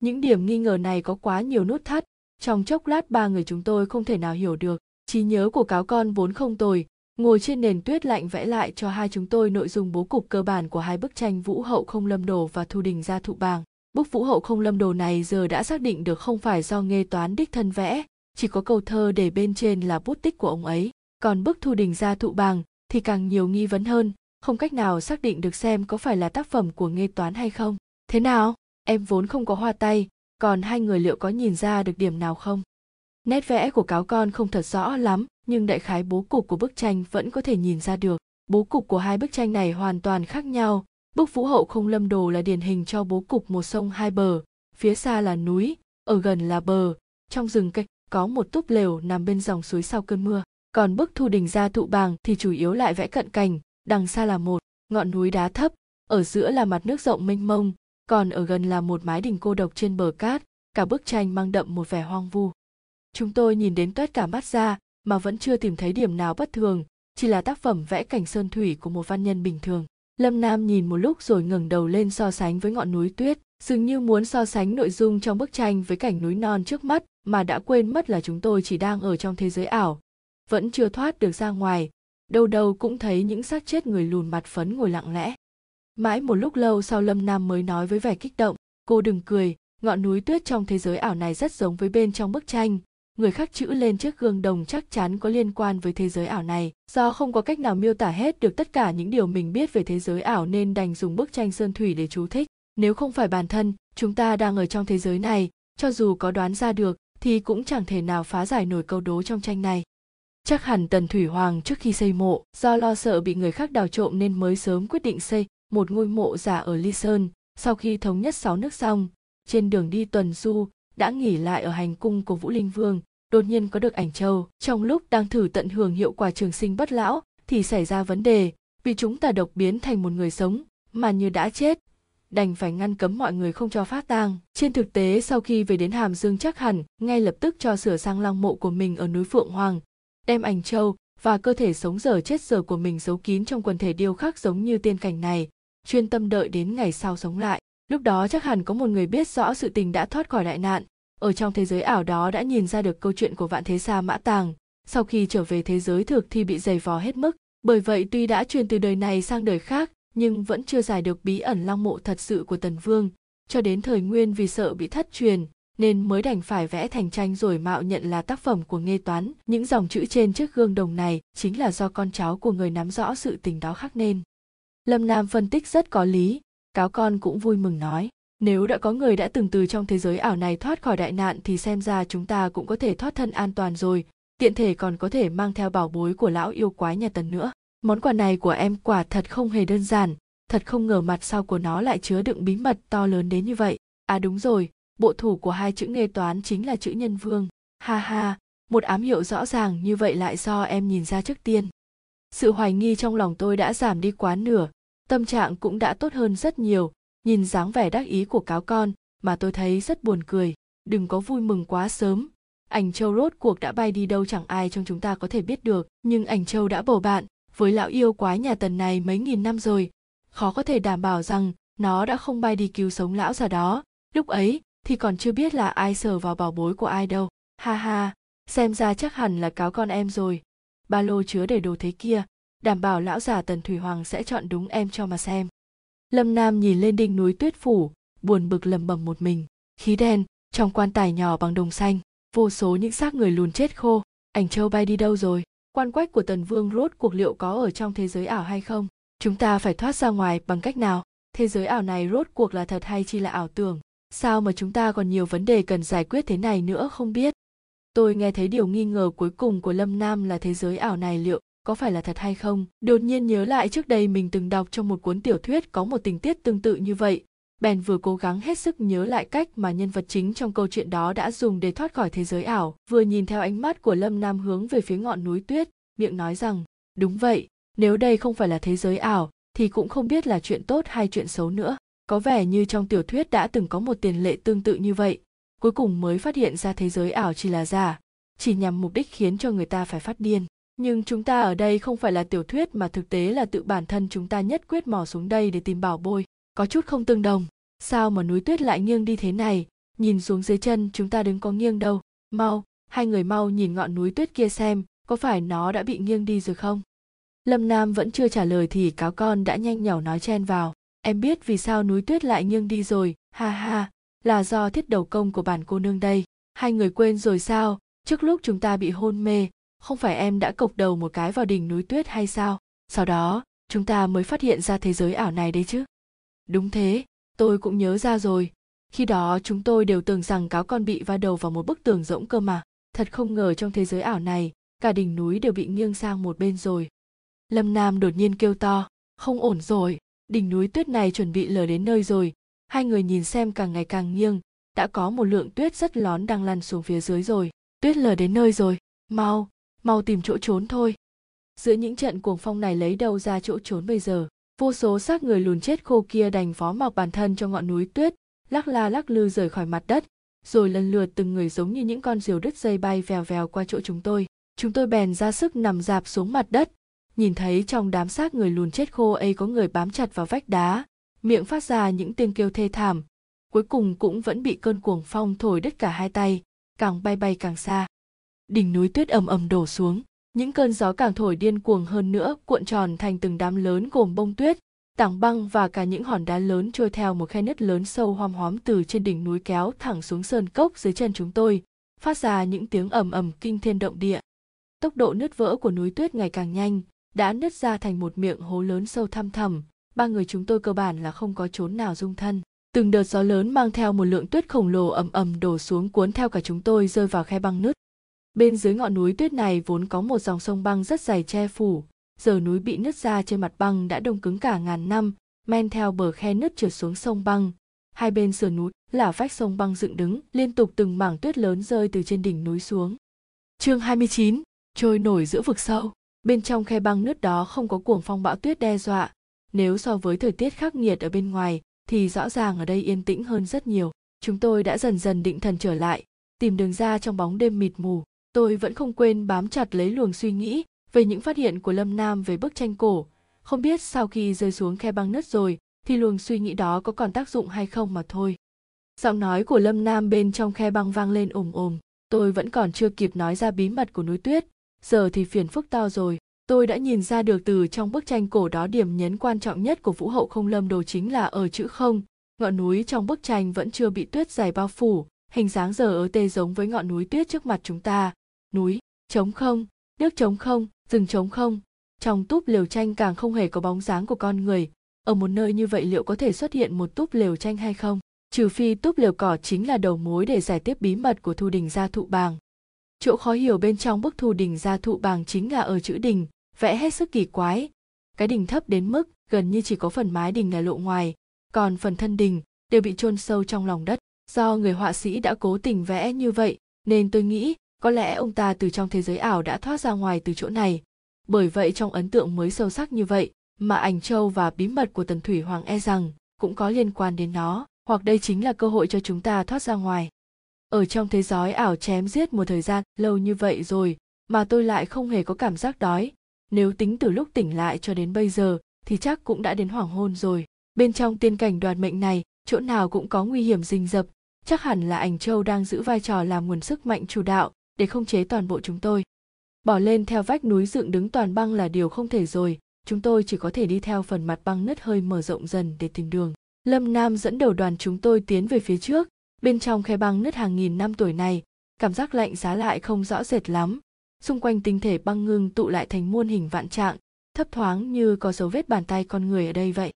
Những điểm nghi ngờ này có quá nhiều nút thắt, trong chốc lát ba người chúng tôi không thể nào hiểu được. Trí nhớ của cáo con vốn không tồi. Ngồi trên nền tuyết lạnh vẽ lại cho hai chúng tôi nội dung bố cục cơ bản của hai bức tranh vũ hậu không lâm đồ và thu đình gia thụ bàng. Bức vũ hậu không lâm đồ này giờ đã xác định được không phải do nghề toán đích thân vẽ chỉ có câu thơ để bên trên là bút tích của ông ấy. Còn bức thu đình gia thụ bàng thì càng nhiều nghi vấn hơn không cách nào xác định được xem có phải là tác phẩm của nghê toán hay không. Thế nào? Em vốn không có hoa tay, còn hai người liệu có nhìn ra được điểm nào không? Nét vẽ của cáo con không thật rõ lắm, nhưng đại khái bố cục của bức tranh vẫn có thể nhìn ra được. Bố cục của hai bức tranh này hoàn toàn khác nhau. Bức vũ hậu không lâm đồ là điển hình cho bố cục một sông hai bờ. Phía xa là núi, ở gần là bờ. Trong rừng cây có một túp lều nằm bên dòng suối sau cơn mưa. Còn bức thu đình gia thụ bàng thì chủ yếu lại vẽ cận cảnh đằng xa là một ngọn núi đá thấp, ở giữa là mặt nước rộng mênh mông, còn ở gần là một mái đình cô độc trên bờ cát, cả bức tranh mang đậm một vẻ hoang vu. Chúng tôi nhìn đến toét cả mắt ra, mà vẫn chưa tìm thấy điểm nào bất thường, chỉ là tác phẩm vẽ cảnh sơn thủy của một văn nhân bình thường. Lâm nam nhìn một lúc rồi ngẩng đầu lên so sánh với ngọn núi tuyết, dường như muốn so sánh nội dung trong bức tranh với cảnh núi non trước mắt mà đã quên mất là chúng tôi chỉ đang ở trong thế giới ảo, vẫn chưa thoát được ra ngoài đâu đâu cũng thấy những xác chết người lùn mặt phấn ngồi lặng lẽ. Mãi một lúc lâu sau lâm nam mới nói với vẻ kích động, cô đừng cười, ngọn núi tuyết trong thế giới ảo này rất giống với bên trong bức tranh. Người khắc chữ lên chiếc gương đồng chắc chắn có liên quan với thế giới ảo này. Do không có cách nào miêu tả hết được tất cả những điều mình biết về thế giới ảo nên đành dùng bức tranh sơn thủy để chú thích. Nếu không phải bản thân, chúng ta đang ở trong thế giới này, cho dù có đoán ra được, thì cũng chẳng thể nào phá giải nổi câu đố trong tranh này chắc hẳn tần thủy hoàng trước khi xây mộ do lo sợ bị người khác đào trộm nên mới sớm quyết định xây một ngôi mộ giả ở ly sơn. Sau khi thống nhất sáu nước xong trên đường đi tuần du đã nghỉ lại ở hành cung của vũ linh vương đột nhiên có được ảnh châu. Trong lúc đang thử tận hưởng hiệu quả trường sinh bất lão thì xảy ra vấn đề vì chúng ta độc biến thành một người sống mà như đã chết. Đành phải ngăn cấm mọi người không cho phát tang. Trên thực tế sau khi về đến Hàm Dương chắc hẳn ngay lập tức cho sửa sang lăng mộ của mình ở núi Phượng Hoàng, đem ảnh châu và cơ thể sống dở chết dở của mình giấu kín trong quần thể điêu khắc giống như tiên cảnh này, chuyên tâm đợi đến ngày sau sống lại. Lúc đó chắc hẳn có một người biết rõ sự tình đã thoát khỏi đại nạn, ở trong thế giới ảo đó đã nhìn ra được câu chuyện của vạn thế xa mã tàng, sau khi trở về thế giới thực thì bị dày vò hết mức. Bởi vậy tuy đã truyền từ đời này sang đời khác, nhưng vẫn chưa giải được bí ẩn long mộ thật sự của tần vương cho đến thời nguyên vì sợ bị thất truyền nên mới đành phải vẽ thành tranh rồi mạo nhận là tác phẩm của nghê toán. Những dòng chữ trên chiếc gương đồng này chính là do con cháu của người nắm rõ sự tình đó khắc nên. Lâm nam phân tích rất có lý. Cáo con cũng vui mừng nói, nếu đã có người đã từng từ trong thế giới ảo này thoát khỏi đại nạn thì xem ra chúng ta cũng có thể thoát thân an toàn rồi. Tiện thể còn có thể mang theo bảo bối của lão yêu quái nhà tần nữa. Món quà này của em quả thật không hề đơn giản. Thật không ngờ mặt sau của nó lại chứa đựng bí mật to lớn đến như vậy. À đúng rồi bộ thủ của hai chữ nghề toán chính là chữ nhân vương. Ha ha, một ám hiệu rõ ràng như vậy lại do em nhìn ra trước tiên. Sự hoài nghi trong lòng tôi đã giảm đi quá nửa, tâm trạng cũng đã tốt hơn rất nhiều. Nhìn dáng vẻ đắc ý của cáo con mà tôi thấy rất buồn cười. Đừng có vui mừng quá sớm. Ảnh châu rốt cuộc đã bay đi đâu chẳng ai trong chúng ta có thể biết được. Nhưng ảnh châu đã bầu bạn với lão yêu quái nhà tần này mấy nghìn năm rồi. Khó có thể đảm bảo rằng nó đã không bay đi cứu sống lão già đó. Lúc ấy thì còn chưa biết là ai sờ vào bảo bối của ai đâu. Ha ha, xem ra chắc hẳn là cáo con em rồi. Ba lô chứa đầy đồ thế kia, đảm bảo lão già tần thủy hoàng sẽ chọn đúng em cho mà xem. Lâm nam nhìn lên đỉnh núi tuyết phủ, buồn bực lầm bầm một mình. Khí đen, trong quan tài nhỏ bằng đồng xanh, vô số những xác người lùn chết khô. Ảnh châu bay đi đâu rồi? Quan quách của tần vương rốt cuộc liệu có ở trong thế giới ảo hay không? Chúng ta phải thoát ra ngoài bằng cách nào? Thế giới ảo này rốt cuộc là thật hay chỉ là ảo tưởng? Sao mà chúng ta còn nhiều vấn đề cần giải quyết thế này nữa không biết? Tôi nghe thấy điều nghi ngờ cuối cùng của lâm nam là thế giới ảo này liệu có phải là thật hay không? Đột nhiên nhớ lại trước đây mình từng đọc trong một cuốn tiểu thuyết có một tình tiết tương tự như vậy. Bèn vừa cố gắng hết sức nhớ lại cách mà nhân vật chính trong câu chuyện đó đã dùng để thoát khỏi thế giới ảo, vừa nhìn theo ánh mắt của lâm nam hướng về phía ngọn núi tuyết, miệng nói rằng, đúng vậy, nếu đây không phải là thế giới ảo, thì cũng không biết là chuyện tốt hay chuyện xấu nữa có vẻ như trong tiểu thuyết đã từng có một tiền lệ tương tự như vậy, cuối cùng mới phát hiện ra thế giới ảo chỉ là giả, chỉ nhằm mục đích khiến cho người ta phải phát điên. Nhưng chúng ta ở đây không phải là tiểu thuyết mà thực tế là tự bản thân chúng ta nhất quyết mò xuống đây để tìm bảo bôi có chút không tương đồng. Sao mà núi tuyết lại nghiêng đi thế này? Nhìn xuống dưới chân, chúng ta đứng có nghiêng đâu? Mau, hai người mau nhìn ngọn núi tuyết kia xem, có phải nó đã bị nghiêng đi rồi không? Lâm nam vẫn chưa trả lời thì cáo con đã nhanh nhỏ nói chen vào em biết vì sao núi tuyết lại nghiêng đi rồi, ha ha, là do thiết đầu công của bản cô nương đây. Hai người quên rồi sao? Trước lúc chúng ta bị hôn mê, không phải em đã cộc đầu một cái vào đỉnh núi tuyết hay sao? Sau đó, chúng ta mới phát hiện ra thế giới ảo này đấy chứ. Đúng thế, tôi cũng nhớ ra rồi. Khi đó chúng tôi đều tưởng rằng cáo con bị va đầu vào một bức tường rỗng cơ mà. Thật không ngờ trong thế giới ảo này, cả đỉnh núi đều bị nghiêng sang một bên rồi. Lâm nam đột nhiên kêu to, không ổn rồi đỉnh núi tuyết này chuẩn bị lở đến nơi rồi. Hai người nhìn xem càng ngày càng nghiêng. Đã có một lượng tuyết rất lón đang lăn xuống phía dưới rồi. Tuyết lở đến nơi rồi. Mau mau tìm chỗ trốn thôi. Giữa những trận cuồng phong này lấy đâu ra chỗ trốn bây giờ? Vô số xác người lùn chết khô kia đành phó mặc bản thân cho ngọn núi tuyết, lắc la lắc lư rời khỏi mặt đất, rồi lần lượt từng người giống như những con diều đứt dây bay vèo vèo qua chỗ chúng tôi. Chúng tôi bèn ra sức nằm dạp xuống mặt đất nhìn thấy trong đám xác người lùn chết khô ấy có người bám chặt vào vách đá, miệng phát ra những tiếng kêu thê thảm, cuối cùng cũng vẫn bị cơn cuồng phong thổi đứt cả hai tay, càng bay bay càng xa. Đỉnh núi tuyết ầm ầm đổ xuống, những cơn gió càng thổi điên cuồng hơn nữa, cuộn tròn thành từng đám lớn gồm bông tuyết, tảng băng và cả những hòn đá lớn trôi theo một khe nứt lớn sâu hoam hóm từ trên đỉnh núi kéo thẳng xuống sơn cốc dưới chân chúng tôi, phát ra những tiếng ầm ầm kinh thiên động địa. Tốc độ nứt vỡ của núi tuyết ngày càng nhanh đã nứt ra thành một miệng hố lớn sâu thăm thẳm. Ba người chúng tôi cơ bản là không có chốn nào dung thân. Từng đợt gió lớn mang theo một lượng tuyết khổng lồ ầm ầm đổ xuống cuốn theo cả chúng tôi rơi vào khe băng nứt. Bên dưới ngọn núi tuyết này vốn có một dòng sông băng rất dày che phủ. Giờ núi bị nứt ra trên mặt băng đã đông cứng cả ngàn năm men theo bờ khe nứt trượt xuống sông băng. Hai bên sườn núi là vách sông băng dựng đứng liên tục từng mảng tuyết lớn rơi từ trên đỉnh núi xuống. Chương 29, trôi nổi giữa vực sâu bên trong khe băng nứt đó không có cuồng phong bão tuyết đe dọa. Nếu so với thời tiết khắc nghiệt ở bên ngoài, thì rõ ràng ở đây yên tĩnh hơn rất nhiều. Chúng tôi đã dần dần định thần trở lại, tìm đường ra trong bóng đêm mịt mù. Tôi vẫn không quên bám chặt lấy luồng suy nghĩ về những phát hiện của lâm nam về bức tranh cổ. Không biết sau khi rơi xuống khe băng nứt rồi, thì luồng suy nghĩ đó có còn tác dụng hay không mà thôi. Giọng nói của lâm nam bên trong khe băng vang lên ồm ồm. Tôi vẫn còn chưa kịp nói ra bí mật của núi tuyết giờ thì phiền phức to rồi. Tôi đã nhìn ra được từ trong bức tranh cổ đó điểm nhấn quan trọng nhất của vũ hậu không lâm đồ chính là ở chữ không. Ngọn núi trong bức tranh vẫn chưa bị tuyết dày bao phủ. Hình dáng giờ ở tê giống với ngọn núi tuyết trước mặt chúng ta. Núi, trống không, nước trống không, rừng trống không. Trong túp lều tranh càng không hề có bóng dáng của con người. Ở một nơi như vậy liệu có thể xuất hiện một túp lều tranh hay không? Trừ phi túp lều cỏ chính là đầu mối để giải tiếp bí mật của thu đình gia thụ bàng chỗ khó hiểu bên trong bức thu đình gia thụ bàng chính là ở chữ đình, vẽ hết sức kỳ quái. Cái đình thấp đến mức gần như chỉ có phần mái đình là lộ ngoài, còn phần thân đình đều bị chôn sâu trong lòng đất. Do người họa sĩ đã cố tình vẽ như vậy, nên tôi nghĩ có lẽ ông ta từ trong thế giới ảo đã thoát ra ngoài từ chỗ này. Bởi vậy trong ấn tượng mới sâu sắc như vậy mà ảnh châu và bí mật của tần thủy hoàng e rằng cũng có liên quan đến nó, hoặc đây chính là cơ hội cho chúng ta thoát ra ngoài ở trong thế giới ảo chém giết một thời gian lâu như vậy rồi, mà tôi lại không hề có cảm giác đói. Nếu tính từ lúc tỉnh lại cho đến bây giờ, thì chắc cũng đã đến hoàng hôn rồi. Bên trong tiên cảnh đoàn mệnh này, chỗ nào cũng có nguy hiểm rình rập. Chắc hẳn là ảnh châu đang giữ vai trò làm nguồn sức mạnh chủ đạo để không chế toàn bộ chúng tôi. Bỏ lên theo vách núi dựng đứng toàn băng là điều không thể rồi. Chúng tôi chỉ có thể đi theo phần mặt băng nứt hơi mở rộng dần để tìm đường. Lâm nam dẫn đầu đoàn chúng tôi tiến về phía trước bên trong khe băng nứt hàng nghìn năm tuổi này, cảm giác lạnh giá lại không rõ rệt lắm. Xung quanh tinh thể băng ngưng tụ lại thành muôn hình vạn trạng, thấp thoáng như có dấu vết bàn tay con người ở đây vậy.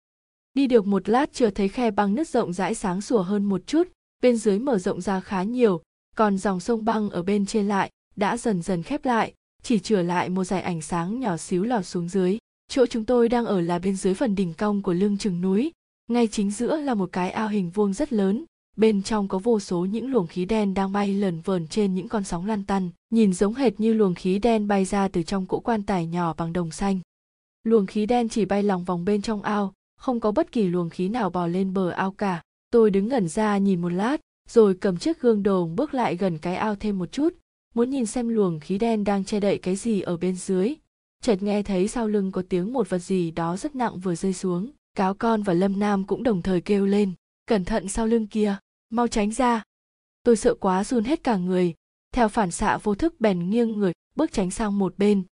Đi được một lát chưa thấy khe băng nứt rộng rãi sáng sủa hơn một chút, bên dưới mở rộng ra khá nhiều, còn dòng sông băng ở bên trên lại đã dần dần khép lại, chỉ chừa lại một dải ảnh sáng nhỏ xíu lọt xuống dưới. Chỗ chúng tôi đang ở là bên dưới phần đỉnh cong của lưng chừng núi, ngay chính giữa là một cái ao hình vuông rất lớn bên trong có vô số những luồng khí đen đang bay lởn vởn trên những con sóng lan tăn, nhìn giống hệt như luồng khí đen bay ra từ trong cỗ quan tài nhỏ bằng đồng xanh. Luồng khí đen chỉ bay lòng vòng bên trong ao, không có bất kỳ luồng khí nào bò lên bờ ao cả. Tôi đứng ngẩn ra nhìn một lát, rồi cầm chiếc gương đồng bước lại gần cái ao thêm một chút, muốn nhìn xem luồng khí đen đang che đậy cái gì ở bên dưới. Chợt nghe thấy sau lưng có tiếng một vật gì đó rất nặng vừa rơi xuống. Cáo con và lâm nam cũng đồng thời kêu lên, cẩn thận sau lưng kia mau tránh ra. Tôi sợ quá run hết cả người. Theo phản xạ vô thức bèn nghiêng người, bước tránh sang một bên.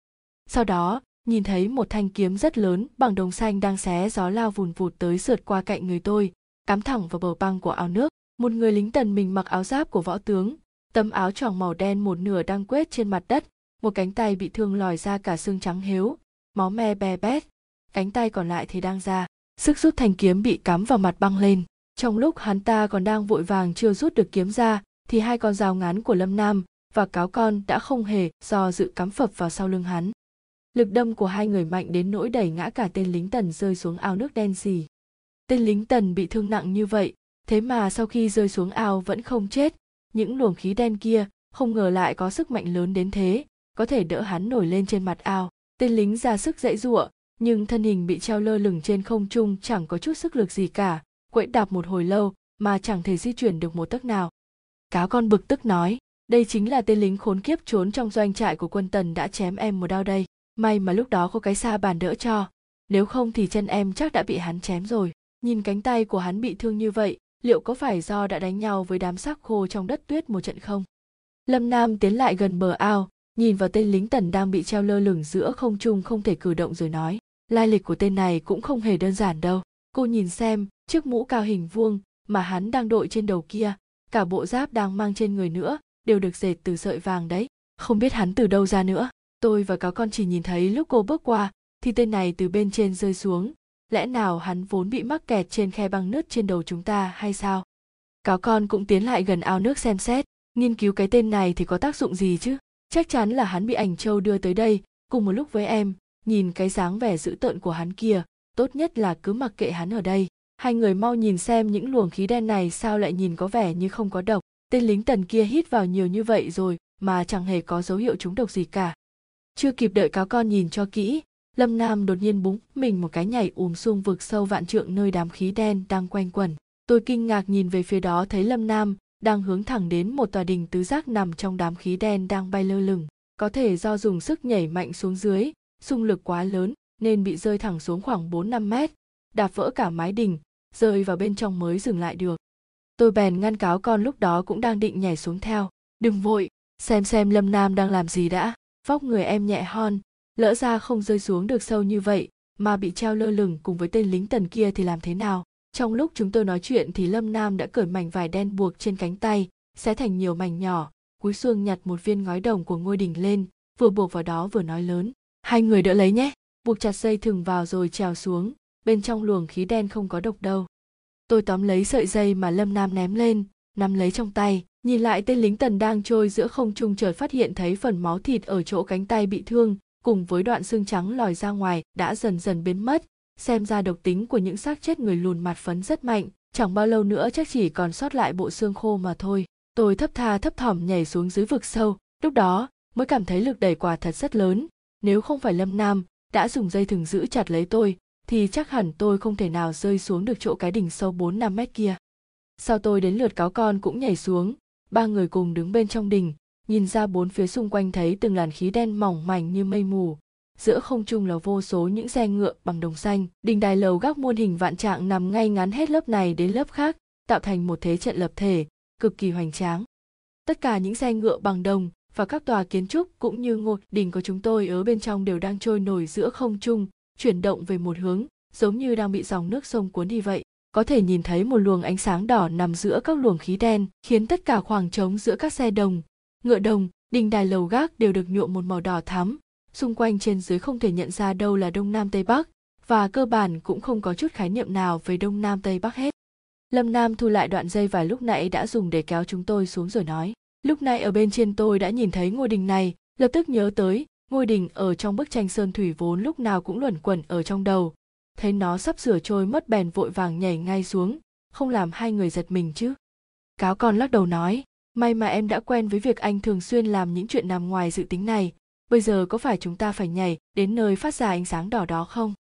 Sau đó, nhìn thấy một thanh kiếm rất lớn bằng đồng xanh đang xé gió lao vùn vụt tới sượt qua cạnh người tôi, cắm thẳng vào bờ băng của ao nước. Một người lính tần mình mặc áo giáp của võ tướng, tấm áo choàng màu đen một nửa đang quét trên mặt đất, một cánh tay bị thương lòi ra cả xương trắng héo máu me be bét. Cánh tay còn lại thì đang ra. Sức rút thanh kiếm bị cắm vào mặt băng lên trong lúc hắn ta còn đang vội vàng chưa rút được kiếm ra, thì hai con dao ngắn của lâm nam và cáo con đã không hề do dự cắm phập vào sau lưng hắn. Lực đâm của hai người mạnh đến nỗi đẩy ngã cả tên lính tần rơi xuống ao nước đen xì. Tên lính tần bị thương nặng như vậy, thế mà sau khi rơi xuống ao vẫn không chết, những luồng khí đen kia không ngờ lại có sức mạnh lớn đến thế, có thể đỡ hắn nổi lên trên mặt ao. Tên lính ra sức dãy giụa, nhưng thân hình bị treo lơ lửng trên không trung chẳng có chút sức lực gì cả quẫy đạp một hồi lâu mà chẳng thể di chuyển được một tấc nào. Cáo con bực tức nói, đây chính là tên lính khốn kiếp trốn trong doanh trại của quân tần đã chém em một đao đây. May mà lúc đó có cái xa bàn đỡ cho. Nếu không thì chân em chắc đã bị hắn chém rồi. Nhìn cánh tay của hắn bị thương như vậy, liệu có phải do đã đánh nhau với đám xác khô trong đất tuyết một trận không? Lâm nam tiến lại gần bờ ao, nhìn vào tên lính tần đang bị treo lơ lửng giữa không trung không thể cử động rồi nói, lai lịch của tên này cũng không hề đơn giản đâu. Cô nhìn xem chiếc mũ cao hình vuông mà hắn đang đội trên đầu kia, cả bộ giáp đang mang trên người nữa, đều được dệt từ sợi vàng đấy. Không biết hắn từ đâu ra nữa. Tôi và cáo con chỉ nhìn thấy lúc cô bước qua, thì tên này từ bên trên rơi xuống. Lẽ nào hắn vốn bị mắc kẹt trên khe băng nứt trên đầu chúng ta hay sao? Cáo con cũng tiến lại gần ao nước xem xét, nghiên cứu cái tên này thì có tác dụng gì chứ? Chắc chắn là hắn bị ảnh châu đưa tới đây, cùng một lúc với em, nhìn cái dáng vẻ dữ tợn của hắn kia, tốt nhất là cứ mặc kệ hắn ở đây hai người mau nhìn xem những luồng khí đen này sao lại nhìn có vẻ như không có độc. Tên lính tần kia hít vào nhiều như vậy rồi mà chẳng hề có dấu hiệu trúng độc gì cả. Chưa kịp đợi cáo con nhìn cho kỹ lâm nam đột nhiên búng mình một cái nhảy ùm xung vực sâu vạn trượng nơi đám khí đen đang quanh quẩn. Tôi kinh ngạc nhìn về phía đó thấy lâm nam đang hướng thẳng đến một tòa đình tứ giác nằm trong đám khí đen đang bay lơ lửng. Có thể do dùng sức nhảy mạnh xuống dưới xung lực quá lớn nên bị rơi thẳng xuống khoảng 4-5 mét, đạp vỡ cả mái đình, rơi vào bên trong mới dừng lại được. Tôi bèn ngăn cáo con lúc đó cũng đang định nhảy xuống theo. Đừng vội, xem xem Lâm Nam đang làm gì đã. Vóc người em nhẹ hon, lỡ ra không rơi xuống được sâu như vậy, mà bị treo lơ lửng cùng với tên lính tần kia thì làm thế nào? Trong lúc chúng tôi nói chuyện thì Lâm Nam đã cởi mảnh vải đen buộc trên cánh tay, xé thành nhiều mảnh nhỏ, cúi xuông nhặt một viên ngói đồng của ngôi đình lên, vừa buộc vào đó vừa nói lớn. Hai người đỡ lấy nhé, buộc chặt dây thừng vào rồi trèo xuống, bên trong luồng khí đen không có độc đâu. Tôi tóm lấy sợi dây mà Lâm Nam ném lên, nắm lấy trong tay, nhìn lại tên lính tần đang trôi giữa không trung chợt phát hiện thấy phần máu thịt ở chỗ cánh tay bị thương, cùng với đoạn xương trắng lòi ra ngoài đã dần dần biến mất, xem ra độc tính của những xác chết người lùn mặt phấn rất mạnh, chẳng bao lâu nữa chắc chỉ còn sót lại bộ xương khô mà thôi. Tôi thấp tha thấp thỏm nhảy xuống dưới vực sâu, lúc đó mới cảm thấy lực đẩy quả thật rất lớn, nếu không phải Lâm Nam đã dùng dây thừng giữ chặt lấy tôi, thì chắc hẳn tôi không thể nào rơi xuống được chỗ cái đỉnh sâu 4-5 mét kia. Sau tôi đến lượt cáo con cũng nhảy xuống, ba người cùng đứng bên trong đỉnh, nhìn ra bốn phía xung quanh thấy từng làn khí đen mỏng mảnh như mây mù. Giữa không trung là vô số những xe ngựa bằng đồng xanh, đình đài lầu gác muôn hình vạn trạng nằm ngay ngắn hết lớp này đến lớp khác, tạo thành một thế trận lập thể, cực kỳ hoành tráng. Tất cả những xe ngựa bằng đồng, và các tòa kiến trúc cũng như ngôi đình của chúng tôi ở bên trong đều đang trôi nổi giữa không trung, chuyển động về một hướng, giống như đang bị dòng nước sông cuốn đi vậy. Có thể nhìn thấy một luồng ánh sáng đỏ nằm giữa các luồng khí đen, khiến tất cả khoảng trống giữa các xe đồng, ngựa đồng, đình đài lầu gác đều được nhuộm một màu đỏ thắm. Xung quanh trên dưới không thể nhận ra đâu là đông nam tây bắc, và cơ bản cũng không có chút khái niệm nào về đông nam tây bắc hết. Lâm Nam thu lại đoạn dây vài lúc nãy đã dùng để kéo chúng tôi xuống rồi nói lúc nãy ở bên trên tôi đã nhìn thấy ngôi đình này lập tức nhớ tới ngôi đình ở trong bức tranh sơn thủy vốn lúc nào cũng luẩn quẩn ở trong đầu. Thấy nó sắp sửa trôi mất bèn vội vàng nhảy ngay xuống, không làm hai người giật mình chứ. Cáo con lắc đầu nói, may mà em đã quen với việc anh thường xuyên làm những chuyện nằm ngoài dự tính này. Bây giờ có phải chúng ta phải nhảy đến nơi phát ra ánh sáng đỏ đó không?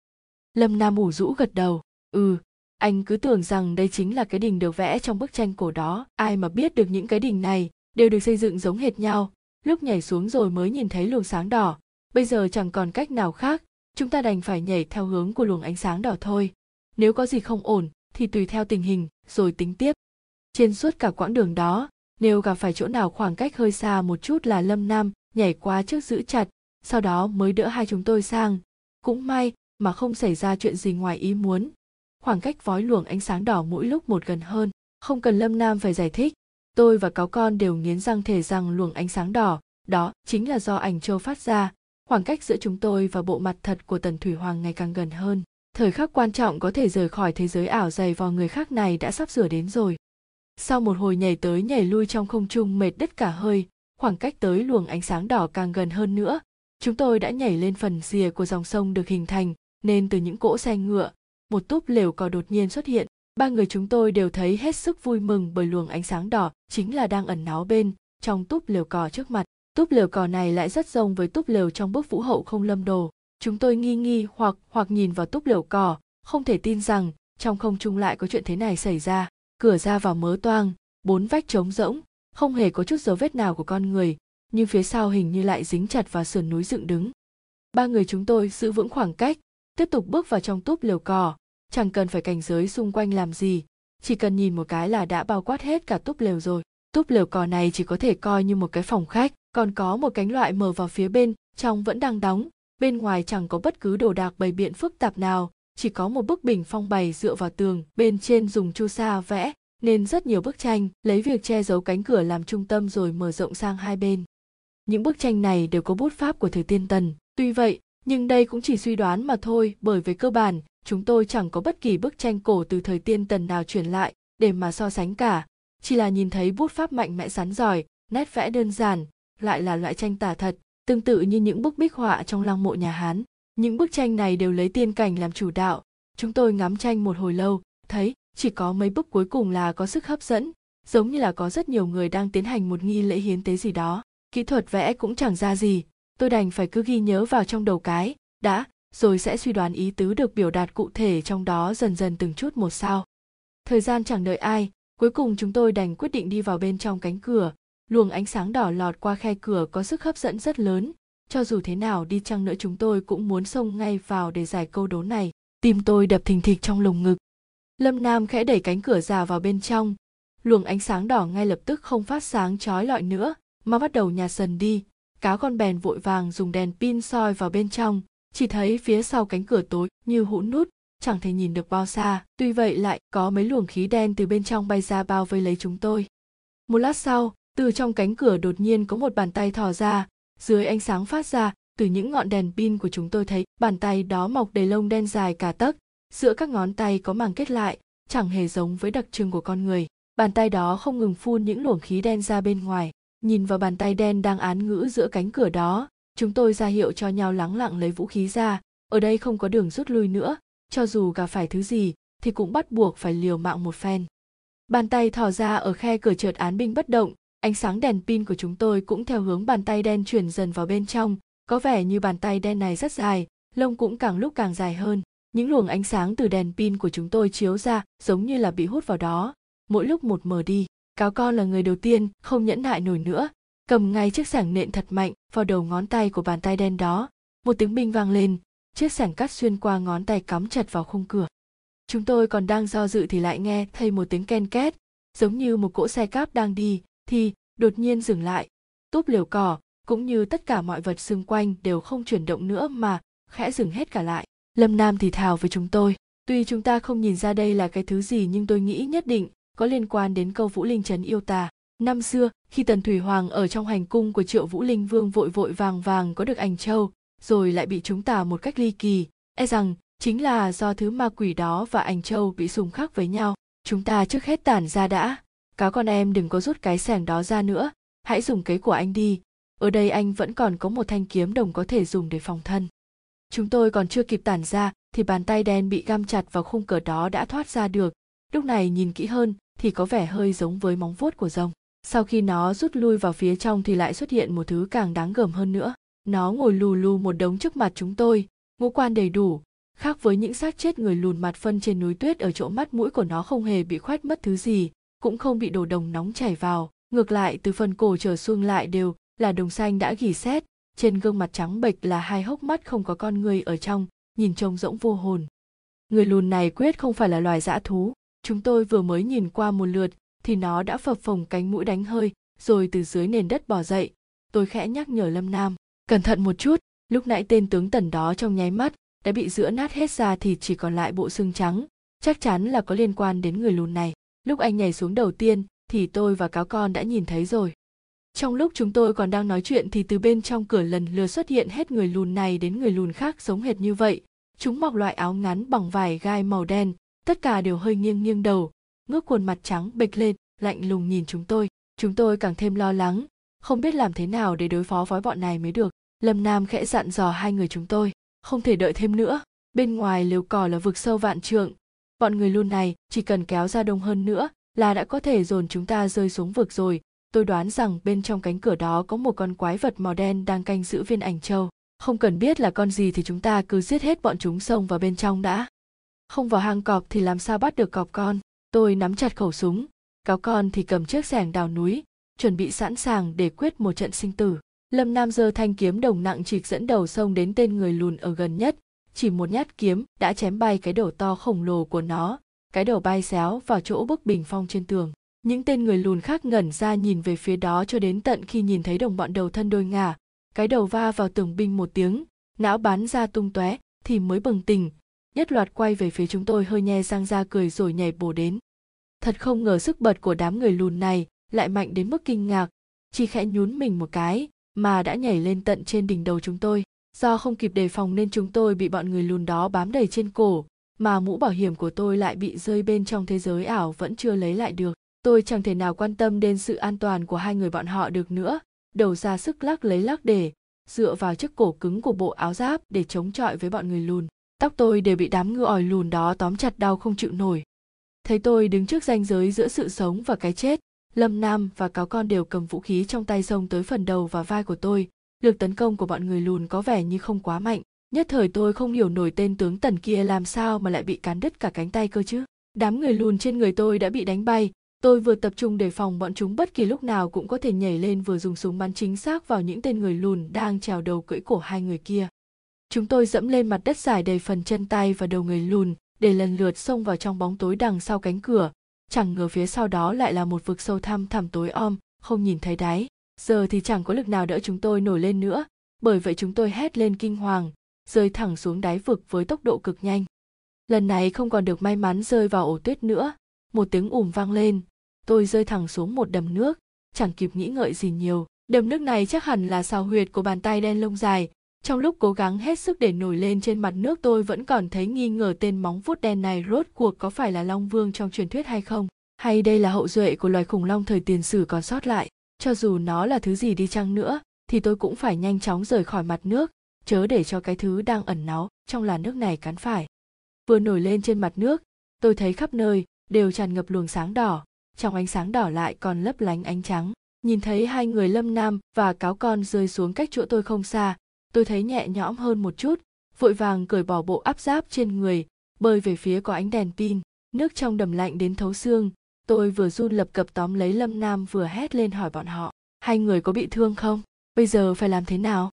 Lâm nam ủ rũ gật đầu ừ anh cứ tưởng rằng đây chính là cái đình được vẽ trong bức tranh cổ đó. Ai mà biết được những cái đình này đều được xây dựng giống hệt nhau lúc nhảy xuống rồi mới nhìn thấy luồng sáng đỏ. Bây giờ chẳng còn cách nào khác, chúng ta đành phải nhảy theo hướng của luồng ánh sáng đỏ thôi. Nếu có gì không ổn, thì tùy theo tình hình, rồi tính tiếp. Trên suốt cả quãng đường đó, nếu gặp phải chỗ nào khoảng cách hơi xa một chút là lâm nam nhảy qua trước giữ chặt, sau đó mới đỡ hai chúng tôi sang. Cũng may mà không xảy ra chuyện gì ngoài ý muốn. Khoảng cách vói luồng ánh sáng đỏ mỗi lúc một gần hơn, không cần lâm nam phải giải thích tôi và cáo con đều nghiến răng thể rằng luồng ánh sáng đỏ, đó chính là do ảnh châu phát ra. Khoảng cách giữa chúng tôi và bộ mặt thật của tần thủy hoàng ngày càng gần hơn. Thời khắc quan trọng có thể rời khỏi thế giới ảo dày vào người khác này đã sắp sửa đến rồi. Sau một hồi nhảy tới nhảy lui trong không trung mệt đứt cả hơi, khoảng cách tới luồng ánh sáng đỏ càng gần hơn nữa. Chúng tôi đã nhảy lên phần rìa của dòng sông được hình thành, nên từ những cỗ xe ngựa, một túp lều cò đột nhiên xuất hiện ba người chúng tôi đều thấy hết sức vui mừng bởi luồng ánh sáng đỏ chính là đang ẩn náu bên trong túp lều cò trước mặt. Túp lều cò này lại rất giống với túp lều trong bức vũ hậu không lâm đồ. Chúng tôi nghi nghi hoặc hoặc nhìn vào túp lều cò, không thể tin rằng trong không trung lại có chuyện thế này xảy ra. Cửa ra vào mớ toang, bốn vách trống rỗng, không hề có chút dấu vết nào của con người, nhưng phía sau hình như lại dính chặt vào sườn núi dựng đứng. Ba người chúng tôi giữ vững khoảng cách, tiếp tục bước vào trong túp lều cỏ chẳng cần phải cảnh giới xung quanh làm gì, chỉ cần nhìn một cái là đã bao quát hết cả túp lều rồi. Túp lều cò này chỉ có thể coi như một cái phòng khách, còn có một cánh loại mở vào phía bên, trong vẫn đang đóng. Bên ngoài chẳng có bất cứ đồ đạc bày biện phức tạp nào, chỉ có một bức bình phong bày dựa vào tường, bên trên dùng chu sa vẽ, nên rất nhiều bức tranh, lấy việc che giấu cánh cửa làm trung tâm rồi mở rộng sang hai bên. Những bức tranh này đều có bút pháp của thời tiên tần, tuy vậy, nhưng đây cũng chỉ suy đoán mà thôi, bởi về cơ bản chúng tôi chẳng có bất kỳ bức tranh cổ từ thời tiên tần nào truyền lại để mà so sánh cả. Chỉ là nhìn thấy bút pháp mạnh mẽ sắn giỏi, nét vẽ đơn giản, lại là loại tranh tả thật, tương tự như những bức bích họa trong lăng mộ nhà hán. Những bức tranh này đều lấy tiên cảnh làm chủ đạo. Chúng tôi ngắm tranh một hồi lâu, thấy chỉ có mấy bức cuối cùng là có sức hấp dẫn, giống như là có rất nhiều người đang tiến hành một nghi lễ hiến tế gì đó. Kỹ thuật vẽ cũng chẳng ra gì, tôi đành phải cứ ghi nhớ vào trong đầu cái, đã rồi sẽ suy đoán ý tứ được biểu đạt cụ thể trong đó dần dần từng chút một sao. Thời gian chẳng đợi ai, cuối cùng chúng tôi đành quyết định đi vào bên trong cánh cửa. Luồng ánh sáng đỏ lọt qua khe cửa có sức hấp dẫn rất lớn. Cho dù thế nào đi chăng nữa chúng tôi cũng muốn xông ngay vào để giải câu đố này. Tim tôi đập thình thịch trong lồng ngực. Lâm nam khẽ đẩy cánh cửa ra vào bên trong. Luồng ánh sáng đỏ ngay lập tức không phát sáng chói lọi nữa, mà bắt đầu nhạt dần đi. Cá con bèn vội vàng dùng đèn pin soi vào bên trong chỉ thấy phía sau cánh cửa tối như hũ nút, chẳng thể nhìn được bao xa. Tuy vậy lại có mấy luồng khí đen từ bên trong bay ra bao vây lấy chúng tôi. Một lát sau, từ trong cánh cửa đột nhiên có một bàn tay thò ra. Dưới ánh sáng phát ra, từ những ngọn đèn pin của chúng tôi thấy bàn tay đó mọc đầy lông đen dài cả tấc. Giữa các ngón tay có màng kết lại, chẳng hề giống với đặc trưng của con người. Bàn tay đó không ngừng phun những luồng khí đen ra bên ngoài. Nhìn vào bàn tay đen đang án ngữ giữa cánh cửa đó chúng tôi ra hiệu cho nhau lắng lặng lấy vũ khí ra. Ở đây không có đường rút lui nữa. Cho dù gặp phải thứ gì, thì cũng bắt buộc phải liều mạng một phen. Bàn tay thò ra ở khe cửa chợt án binh bất động. Ánh sáng đèn pin của chúng tôi cũng theo hướng bàn tay đen chuyển dần vào bên trong. Có vẻ như bàn tay đen này rất dài, lông cũng càng lúc càng dài hơn. Những luồng ánh sáng từ đèn pin của chúng tôi chiếu ra giống như là bị hút vào đó. Mỗi lúc một mờ đi. Cáo con là người đầu tiên không nhẫn nại nổi nữa cầm ngay chiếc sẻng nện thật mạnh vào đầu ngón tay của bàn tay đen đó. Một tiếng binh vang lên, chiếc sẻng cắt xuyên qua ngón tay cắm chặt vào khung cửa. Chúng tôi còn đang do dự thì lại nghe thấy một tiếng ken két, giống như một cỗ xe cáp đang đi, thì đột nhiên dừng lại. Túp liều cỏ, cũng như tất cả mọi vật xung quanh đều không chuyển động nữa mà khẽ dừng hết cả lại. Lâm nam thì thào với chúng tôi, tuy chúng ta không nhìn ra đây là cái thứ gì nhưng tôi nghĩ nhất định có liên quan đến câu vũ linh trấn yêu ta năm xưa, khi tần thủy hoàng ở trong hành cung của triệu vũ linh vương vội vội vàng vàng có được ảnh châu, rồi lại bị chúng ta một cách ly kỳ e rằng chính là do thứ ma quỷ đó và ảnh châu bị xung khắc với nhau, chúng ta trước hết tản ra đã. Cáo con em đừng có rút cái sẻng đó ra nữa, hãy dùng kế của anh đi. Ở đây anh vẫn còn có một thanh kiếm đồng có thể dùng để phòng thân. Chúng tôi còn chưa kịp tản ra, thì bàn tay đen bị găm chặt vào khung cửa đó đã thoát ra được. Lúc này nhìn kỹ hơn, thì có vẻ hơi giống với móng vuốt của rồng sau khi nó rút lui vào phía trong thì lại xuất hiện một thứ càng đáng gờm hơn nữa. Nó ngồi lù lù một đống trước mặt chúng tôi, ngũ quan đầy đủ, khác với những xác chết người lùn mặt phân trên núi tuyết ở chỗ mắt mũi của nó không hề bị khoét mất thứ gì, cũng không bị đồ đồng nóng chảy vào. Ngược lại, từ phần cổ trở xuông lại đều là đồng xanh đã gỉ xét trên gương mặt trắng bệch là hai hốc mắt không có con người ở trong, nhìn trông rỗng vô hồn. Người lùn này quyết không phải là loài dã thú. Chúng tôi vừa mới nhìn qua một lượt thì nó đã phập phồng cánh mũi đánh hơi, rồi từ dưới nền đất bò dậy. Tôi khẽ nhắc nhở lâm nam, cẩn thận một chút, lúc nãy tên tướng tần đó trong nháy mắt đã bị giữa nát hết ra thì chỉ còn lại bộ xương trắng, chắc chắn là có liên quan đến người lùn này. Lúc anh nhảy xuống đầu tiên thì tôi và cáo con đã nhìn thấy rồi. Trong lúc chúng tôi còn đang nói chuyện thì từ bên trong cửa lần lượt xuất hiện hết người lùn này đến người lùn khác giống hệt như vậy. Chúng mặc loại áo ngắn bằng vải gai màu đen, tất cả đều hơi nghiêng nghiêng đầu ngước khuôn mặt trắng bệch lên, lạnh lùng nhìn chúng tôi. Chúng tôi càng thêm lo lắng, không biết làm thế nào để đối phó với bọn này mới được. Lâm nam khẽ dặn dò hai người chúng tôi, không thể đợi thêm nữa. Bên ngoài liều cỏ là vực sâu vạn trượng. Bọn người luôn này chỉ cần kéo ra đông hơn nữa là đã có thể dồn chúng ta rơi xuống vực rồi. Tôi đoán rằng bên trong cánh cửa đó có một con quái vật màu đen đang canh giữ viên ảnh châu. Không cần biết là con gì thì chúng ta cứ giết hết bọn chúng xông vào bên trong đã. Không vào hang cọp thì làm sao bắt được cọp con? Tôi nắm chặt khẩu súng. Cáo con thì cầm chiếc sẻng đào núi, chuẩn bị sẵn sàng để quyết một trận sinh tử. Lâm nam giơ thanh kiếm đồng nặng trịch dẫn đầu sông đến tên người lùn ở gần nhất. Chỉ một nhát kiếm đã chém bay cái đầu to khổng lồ của nó. Cái đầu bay xéo vào chỗ bức bình phong trên tường. Những tên người lùn khác ngẩn ra nhìn về phía đó cho đến tận khi nhìn thấy đồng bọn đầu thân đôi ngả. Cái đầu va vào tường binh một tiếng, não bắn ra tung tóe thì mới bừng tỉnh nhất loạt quay về phía chúng tôi hơi nhe răng ra cười rồi nhảy bổ đến. Thật không ngờ sức bật của đám người lùn này lại mạnh đến mức kinh ngạc. Chỉ khẽ nhún mình một cái mà đã nhảy lên tận trên đỉnh đầu chúng tôi. Do không kịp đề phòng nên chúng tôi bị bọn người lùn đó bám đầy trên cổ mà mũ bảo hiểm của tôi lại bị rơi bên trong thế giới ảo vẫn chưa lấy lại được. Tôi chẳng thể nào quan tâm đến sự an toàn của hai người bọn họ được nữa. Đầu ra sức lắc lấy lắc để dựa vào chiếc cổ cứng của bộ áo giáp để chống chọi với bọn người lùn tóc tôi đều bị đám ngư ỏi lùn đó tóm chặt đau không chịu nổi. Thấy tôi đứng trước ranh giới giữa sự sống và cái chết, lâm nam và cáo con đều cầm vũ khí trong tay xông tới phần đầu và vai của tôi. Lực tấn công của bọn người lùn có vẻ như không quá mạnh. Nhất thời tôi không hiểu nổi tên tướng tần kia làm sao mà lại bị cán đứt cả cánh tay cơ chứ. Đám người lùn trên người tôi đã bị đánh bay. Tôi vừa tập trung đề phòng bọn chúng bất kỳ lúc nào cũng có thể nhảy lên vừa dùng súng bắn chính xác vào những tên người lùn đang trèo đầu cưỡi cổ hai người kia chúng tôi dẫm lên mặt đất dài đầy phần chân tay và đầu người lùn, để lần lượt xông vào trong bóng tối đằng sau cánh cửa. Chẳng ngờ phía sau đó lại là một vực sâu thăm thẳm tối om, không nhìn thấy đáy. Giờ thì chẳng có lực nào đỡ chúng tôi nổi lên nữa, bởi vậy chúng tôi hét lên kinh hoàng, rơi thẳng xuống đáy vực với tốc độ cực nhanh. Lần này không còn được may mắn rơi vào ổ tuyết nữa. Một tiếng ùm vang lên. Tôi rơi thẳng xuống một đầm nước. Chẳng kịp nghĩ ngợi gì nhiều. Đầm nước này chắc hẳn là xào huyệt của bàn tay đen lông dài trong lúc cố gắng hết sức để nổi lên trên mặt nước, tôi vẫn còn thấy nghi ngờ tên móng vuốt đen này rốt cuộc có phải là long vương trong truyền thuyết hay không? Hay đây là hậu duệ của loài khủng long thời tiền sử còn sót lại? Cho dù nó là thứ gì đi chăng nữa, thì tôi cũng phải nhanh chóng rời khỏi mặt nước, chớ để cho cái thứ đang ẩn náu trong làn nước này cắn phải. Vừa nổi lên trên mặt nước, tôi thấy khắp nơi đều tràn ngập luồng sáng đỏ, trong ánh sáng đỏ lại còn lấp lánh ánh trắng. Nhìn thấy hai người lâm nam và cáo con rơi xuống cách chỗ tôi không xa tôi thấy nhẹ nhõm hơn một chút, vội vàng cởi bỏ bộ áp giáp trên người, bơi về phía có ánh đèn pin, nước trong đầm lạnh đến thấu xương. Tôi vừa run lập cập tóm lấy lâm nam vừa hét lên hỏi bọn họ, hai người có bị thương không? Bây giờ phải làm thế nào?